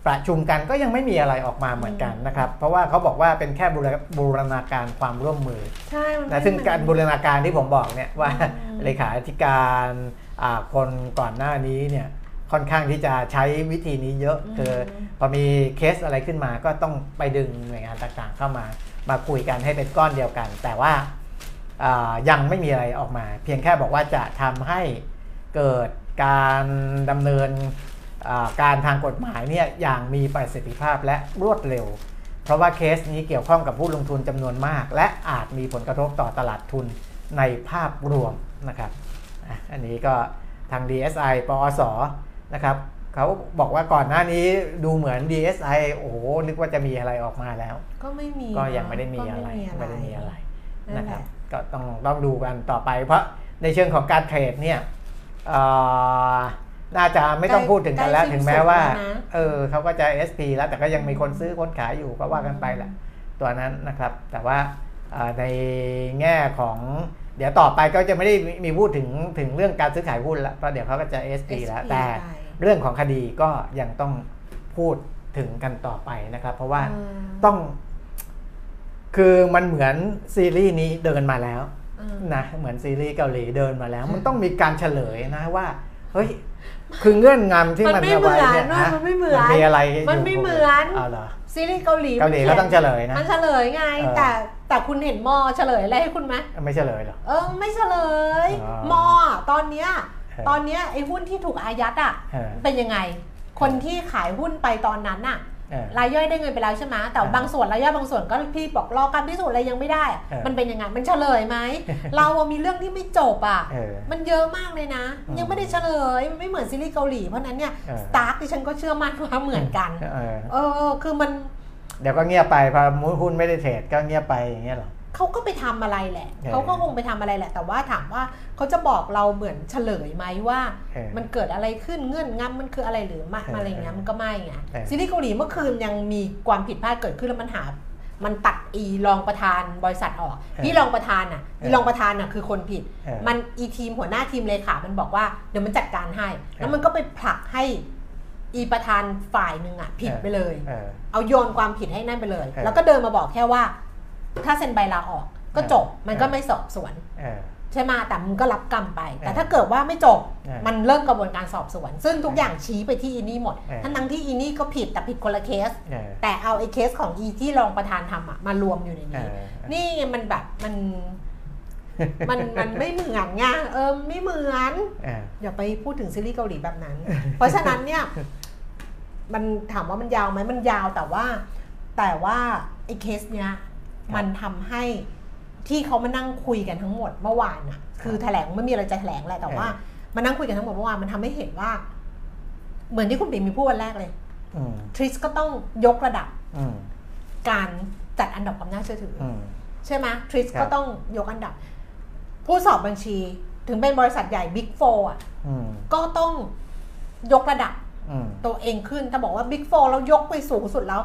ประชุมกันก็ยังไม่มีอะไรออกมาเหมือนกันนะครับ เพราะว่าเขาบอกว่าเป็นแค่บูรบูรณาการความร่วมมือใช่มันนะไม่ซึ่งเหมือนการบูรณาการที่ผมบอกเนี่ยว่าอืมเลขาธิการอ่าคนก่อนหน้านี้เนี่ยค่อนข้างที่จะใช้วิธีนี้เยอะคือพอมีเคสอะไรขึ้นมาก็ต้องไปดึงหน่วยงานต่างๆเข้ามา มาคุยกันให้เป็นก้อนเดียวกัน แต่ว่าอ่ายังไม่มีอะไรออกมา เพียงแค่บอกว่าจะทำให้เกิดการดำเนินอ่า การทางกฎหมายเนี่ยอย่างมีประสิทธิภาพและรวดเร็ว เพราะว่าเคสนี้เกี่ยวข้องกับผู้ลงทุนจำนวนมาก และอาจมีผลกระทบต่อตลาดทุนในภาพรวมนะครับอะอันนี้ก็ทาง DSI ปอสนะครับเขาบอกว่าก่อนหน้านี้ดูเหมือน DSI โอ้โห นึกว่าจะมีอะไรออกมาแล้ว ก็ไม่มี ก็ยังไม่ได้มีก็อะไรไม่ไม่ได้มีอะไรนั่นะนคแหรับละก็ต้องต้องดูกันต่อไป เพราะในเชิงของการเทรดเนี่ยเอ่อ น่าจะไม่ต้องพูดถึงกันแล้วใกล้ถึงแม้ว่าสิ้นสุดแล้วนะเออเขาก็จะ SP แล้วแต่ก็ยังมีคนซื้อคนขายอยู่ก็ว่ากันไปแหละตัวนั้นนะครับ แต่ว่าเอ่อในแง่ของเดี๋ยวต่อไปก็จะไม่ได้มีมีพูดถึงถึงเรื่องการซื้อขายหุ้นแล้วเพราะเดี๋ยวเขาก็จะ SP แล้ว SP แต่ไปเรื่องของคดีก็ยังต้องพูดถึงกันต่อไปนะครับ เพราะว่าเออต้อง คือมันเหมือนซีรีส์นี้เดินมาแล้วเออนะเหมือนซีรีส์เกาหลีเดินมาแล้ว มันต้องมีการเฉลยนะว่าเฮ้ย คือเงื่อนงำที่มัมันนไม่เอาไว้เนี่ยเหมือนฮะมันไม่เหมือนมีอะไรมันไม่เหมือนเอาเหรอซีรีส์เกาหลีเกาหลีมันก็ขียนต้องเฉลยนะมันเฉลยไงเออแต่แต่คุณเห็นมอเฉลยอะไรให้คุณไหมไม่เฉลยเหรอเออไม่เฉลยอ๋อมออะตอนเนี้ยเออตอนเนี้ยไอ้หุ้นที่ถูกอายัดอะเออเป็นยังไง คนที่ขายหุ้นไปตอนนั้นน่ะเออ รายย่อยได้เงินไปแล้วใช่ไหมแต่เออบางส่วนรายย่อยบางส่วนก็พี่บอกรอการพิสูจน์อะไรยังไม่ได้อะเออมันเป็นยังไงมันเฉลยไหมเราอะมีเรื่องที่ไม่จบอะเออมันเยอะมากเลยนะอืมยังไม่ได้เฉลยมันไม่เหมือนซีรีส์เกาหลีเพราะฉะนั้นเนี่ยเออ STARK ดิฉันก็เชื่อมั่นว่าเหมือนกันเออเออคือมัน เดี๋ยวก็เงียบไปพอหุ้นไม่ได้เทรดก็เงียบไปอย่างเงี้ยเหรอ เขาก็ไปทำอะไรแหละเออเขาก็คงไปทำอะไรแหละ แต่ว่าถามว่าเขาจะบอกเราเหมือนเฉลยไหมว่าเออมันเกิดอะไรขึ้นเงื่อนงำมันคืออะไรหรือมาเออออะไรเงี้ยมันก็ไม่ไงเออซีรีส์เกาหลีเมื่อคืนยังมีความผิดพลาดเกิดขึ้นแล้วมันหา มันตัดอีรองประธานบริษัทออก พี่รองประธานอะอีรองประธานอะคือคนผิดเออมันอีทีมหัวหน้าทีมเลขา มันบอกว่าเดี๋ยวมันจัดการให้ แล้วมันก็ไปผลักให้อีประธานฝ่ายหนึ่งอะผิดไปเลย เออเอาโยนความผิดให้นั่นไปเลยเออแล้วก็เดินมาบอกแค่ว่า ถ้าเซ็นใบลาออกก็จบเออมันก็ไม่สอบสวนเออใช่ไหมแต่มึงก็รับกรรมไป แต่เออถ้าเกิดว่าไม่จบเออมันเริ่มกระบวนการสอบสวน ซึ่งทุกอย่างชี้ไปที่อีนี่หมดเออทั้งทั้งๆที่อีนี่ก็ผิดแต่ผิดคนละเคสเออแต่เอาไอ้เคสของอีที่รองประธานทำอะมารวมอยู่ในเอนี้อนี่ไงมันแบบมันมันมันไม่เหมือนไงเออไม่เหมือนเอออย่าไปพูดถึงซีรีส์เกาหลีแบบนั้น เพราะฉะนั้นเนี่ย มันถามว่ามันยาวไหมมันยาวแต่ว่า แต่ว่าไอ้เคสเนี้ย มันทำให้ที่เขามานั่งคุยกันทั้งหมดเมื่อวานอะคือแถลงไม่มีอะไรจะแถลงแหละแต่ว่ามานั่งคุยกันทั้งหมดเมื่อวานมันทำให้เห็นว่า เหมือนที่คุณปิ่มมีพูดวันแรกเลยอืมทริสก็ต้องยกระดับอืมการจัดอันดับความน่าเชื่อถือออืมใช่ไหมทริสครับก็ต้องยกอันดับ ผู้สอบบัญชีถึงเป็นบริษัทใหญ่บิ๊กโฟอะอืมก็ต้องยกระดับอืมตัวเองขึ้นถ้าบอกว่าบิ๊กโฟเรายกไปสูงสุดแล้ว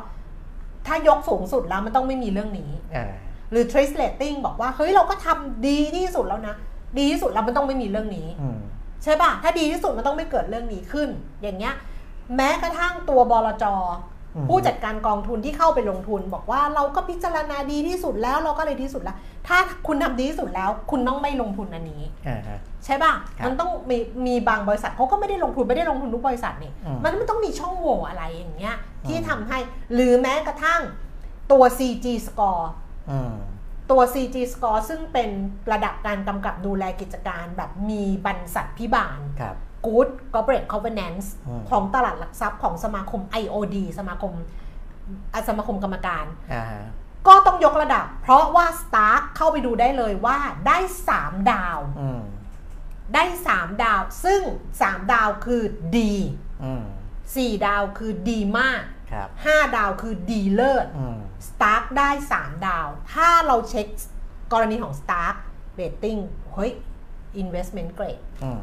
ถ้ายกสูงสุดแล้วมันต้องไม่มีเรื่องนี้เออหรือ trace rating บอกว่า เฮ้ยเราก็ทำดีที่สุดแล้วนะ ดีที่สุดแล้วมันต้องไม่มีเรื่องนี้อืมใช่ป่ะ ถ้าดีที่สุดมันต้องไม่เกิดเรื่องนี้ขึ้น อย่างเงี้ย แม้กระทั่งตัวบลจอืม ผู้จัดการกองทุนที่เข้าไปลงทุน บอกว่าเราก็พิจารณาดีที่สุดแล้วเราก็เลยที่สุดแล้ว ถ้าคุณทำดีที่สุดแล้ว คุณต้องไม่ลงทุนอันนี้อ่าฮะใช่ป่ะครับมันต้องมีมีบางบริษัทเขาก็ไม่ได้ลงทุนไม่ได้ลงทุนทุกบริษัทนี่อืมมันไม่ต้องมีช่องโหว่อะไรอย่างเงี้ย ที่อืมทำให้หรือแม้กระทั่งตัว CG score อืมตัว CG score ซึ่งเป็นระดับการกำกับดูแลกิจการแบบมีบรรษัทพิบาลครับ Good Corporate Governance อืมของตลาดหลักทรัพย์ของสมาคม IOD สมาคมอะสมาคมกรรมการอ่าฮะก็ต้องยกระดับ เพราะว่า Stark เข้าไปดูได้เลยว่าได้3ดาวอืมได้3ดาว ซึ่ง3ดาวคือดีอืม4ดาวคือดีมากครับ5ดาวคือดีเลิศอืม Stark ได้3ดาว ถ้าเราเช็คกรณีของ Stark rating เฮ้ย investment grade อืม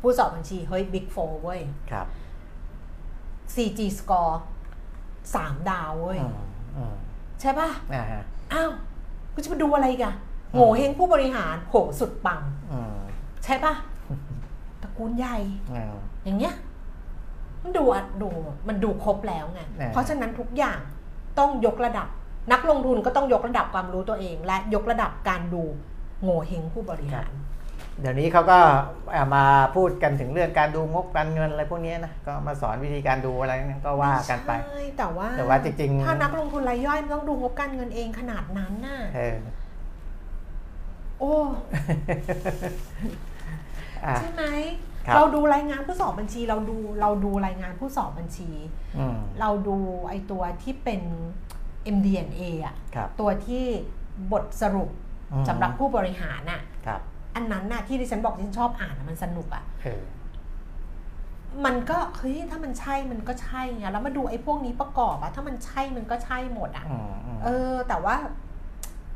ผู้สอบบัญชี เฮ้ย Big 4เว้ยครับ CG score 3ดาวเว้ยอืมอืมใช่ป่ะอ่าฮะอ้าวกูจะมาดูอะไรอีกันโง่เฮงผู้บริหารโหสุดปังอืมใช่ป่ะตระกูลใหญ่อ่าอย่างเงี้ยมันดูอะดูมันดูครบแล้วไงแน่เพราะฉะนั้นทุกอย่างต้องยกระดับ นักลงทุนก็ต้องยกระดับความรู้ตัวเอง และยกระดับการดูโง่เฮงผู้บริหาร เดี๋ยวนี้เขาก็เอามาพูดกันถึงเรื่องการดูงบการเงินอะไรพวกนี้นะก็มาสอนวิธีการดูอะไรนั่นก็ว่ากันไปใช่แต่ว่าแต่ว่าจริงๆถ้านักลงทุนรายย่อยมันต้องดูงบการเงินเองขนาดนั้นน่ะเออโอ้อะใช่ไหมครับเราดูรายงานผู้สอบบัญชี เราดูเราดูรายงานผู้สอบบัญชีอืมเราดูไอตัวที่เป็น MD&A อะครับตัวที่บทสรุปอืมสำหรับผู้บริหารน่ะครับ อันนั้นน่ะที่ดิฉันบอกที่ฉันชอบอ่านน่ะมันสนุกอะเออมันก็เฮ้ยถ้ามันใช่มันก็ใช่ไงแล้วมาดูไอ้พวกนี้ประกอบอะถ้ามันใช่มันก็ใช่หมดอะอืมอืมเออ แต่ว่า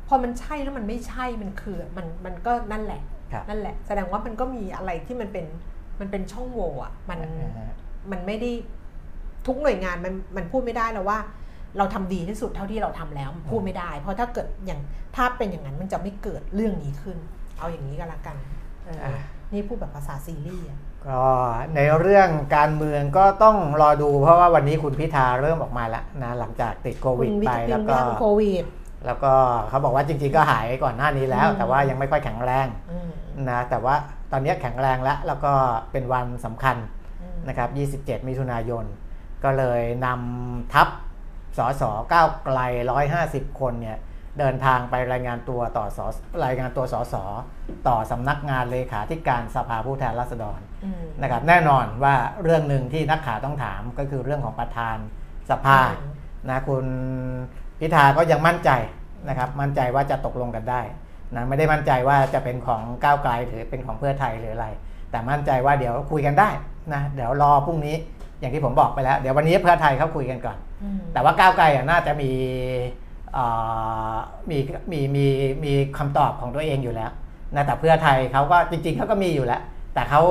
พอมันใช่แล้วมันไม่ใช่มันคือมันมันก็นั่นแหละครับนั่นแหละ แสดงว่ามันก็มีอะไรที่มันเป็นมันเป็นช่องโหว่อะมันอ่าฮะมันไม่ได้ทุกหน่วยงานมันมันพูดไม่ได้แล้วว่า เราทำดีที่สุดเท่าที่เราทำแล้วมันพูดไม่ได้ เพราะถ้าเกิดอย่างถ้าเป็นอย่างนั้นมันจะไม่เกิดเรื่องนี้ขึ้น เอาอย่างนี้ก็แล้วกันเอออะนี่พูดแบบภาษาซีรีส์อะก็ในเรื่องการเมืองก็ต้องรอดูเพราะว่าวันนี้คุณพิธาเริ่มออกมาแล้วนะหลังจากติดโคคุวิดณวิไปทย์แล้วเป็นก็เรื่องโควิดแล้วก็เขาบอกว่าจริงๆก็หายก่อนหน้านี้แล้วอืมแต่ว่ายังไม่ค่อยแข็งแรงอืมนะแต่ว่าตอนนี้แข็งแรงแล้ว แล้วก็เป็นวันสำคัญอืมนะครับ 27 มิถุนายน ก็เลยนำทัพสสก้าวไกล 150 คนเนี่ย เดินทางไปรายงานตัวต่อสรายงานตัวสสต่อสำนักงานเลขาธิการสภาผู้แทนราษฎรอืมนะครับแน่นอนว่าเรื่องหนึ่งที่นักข่าวต้องถามก็คือเรื่องของประธานสภาอืมนะคุณพิธาก็ยังมั่นใจนะครับมั่นใจว่าจะตกลงกันได้นะไม่ได้มั่นใจว่าจะเป็นของก้าวไกลหรือเป็นของเพื่อไทยหรืออะไร แต่มั่นใจว่าเดี๋ยวคุยกันได้นะเดี๋ยวรอพรุ่งนี้อย่างที่ผมบอกไปแล้ว เดี๋ยววันนี้เพื่อไทยเขาคุยกันก่อนอืมแต่ว่าก้าวไกลอะน่าจะมีเอ่อ มีมีมีมีคำตอบของตัวเองอยู่แล้วนะแต่เพื่อไทยเขาก็จริงๆเขาก็มีอยู่แล้ว แต่เขา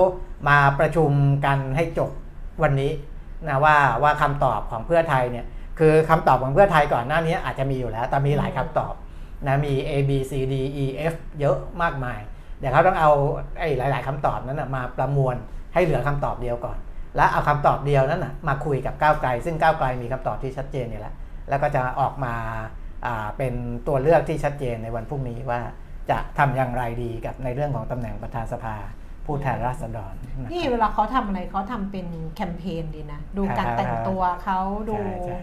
มาประชุมกันให้จบวันนี้นะว่าว่าคำตอบของเพื่อไทยเนี่ยคือคำตอบของเพื่อไทยก่อนหน้านี้อาจจะมีอยู่แล้ว แต่มีหลายคำตอบนะมี A B C D E F เยอะมากมาย เดี๋ยวเขาต้องเอาไอ้หลาย ๆคำตอบนั้นนะมาประมวลให้เหลือคำตอบเดียวก่อน และเอาคำตอบเดียวนั้นนะมาคุยกับก้าวไกล ซึ่งก้าวไกลมีคำตอบที่ชัดเจนอยู่แล้ว แล้วก็จะออกมา เป็นตัวเลือกที่ชัดเจนในวันพรุ่งนี้ว่าจะทำอย่างไรดีกับในเรื่องของตำแหน่งประธานสภาผู้แทนราษฎรนะนี่ครับเวลาเขาทำอะไรเขาทำเป็นแคมเปญดีนะ ดูการอ่าแต่งตัวเขาดูใช่ใช่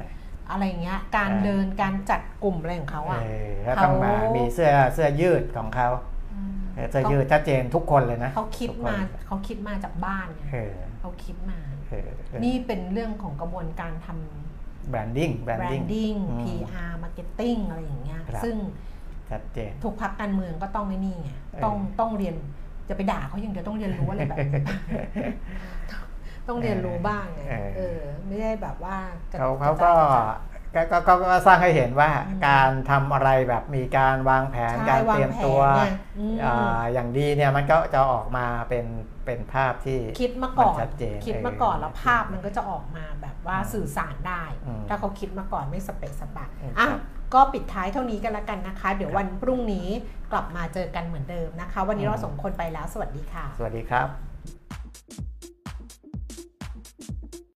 อะไรอย่างเงี้ยการอ่าเดินการจัดกลุ่มอะไรของเขาอะเออก็ต้องมาเขามีมีเสื้อเสื้อยืดของเขามเออเสื้อยืดชัดเจนทุกคนเลยนะเขาคิดทุกนมาเขาคิดมาจากบ้านไงเออเขาคิดมาเออเออนี่เป็นเรื่องของกระบวนการท branding branding อืม PR marketing อะไรอย่างเงี้ยครับซึ่งชัดเจนทุกพักการเมืองก็ต้องไม่นี่ไงเออต้องต้องเรียนจะไปด่าเขาอย่างเดียวต้องเรียนรู้อะไรแบบนี้ต้องเรียนรู้บ้างไงเออเออไม่ได้แบบว่าจะเขาเขาจะก็จ่ายก็ก็ก็สร้างให้เห็นว่าอืมการทำอะไรแบบมีการวางแผนใช่การเตรียมตัววางแผนไงอืมอ่าอย่างดีเนี่ยมันก็จะออกมาเป็น เป็นภาพที่คิดมาก่อนมันชัดเจนคิดมาก่อนเออแล้วภาพมันก็จะออกมาแบบว่าอืมสื่อสารได้อืมถ้าเขาคิดมาก่อนไม่สเปะสปะอืมอะครับก็ปิดท้ายเท่านี้กันแล้วกันนะคะ เดี๋ยวครับวันพรุ่งนี้กลับมาเจอกันเหมือนเดิมนะคะ วันนี้อืมเราสองคนไปแล้ว สวัสดีค่ะ สวัสดีครับ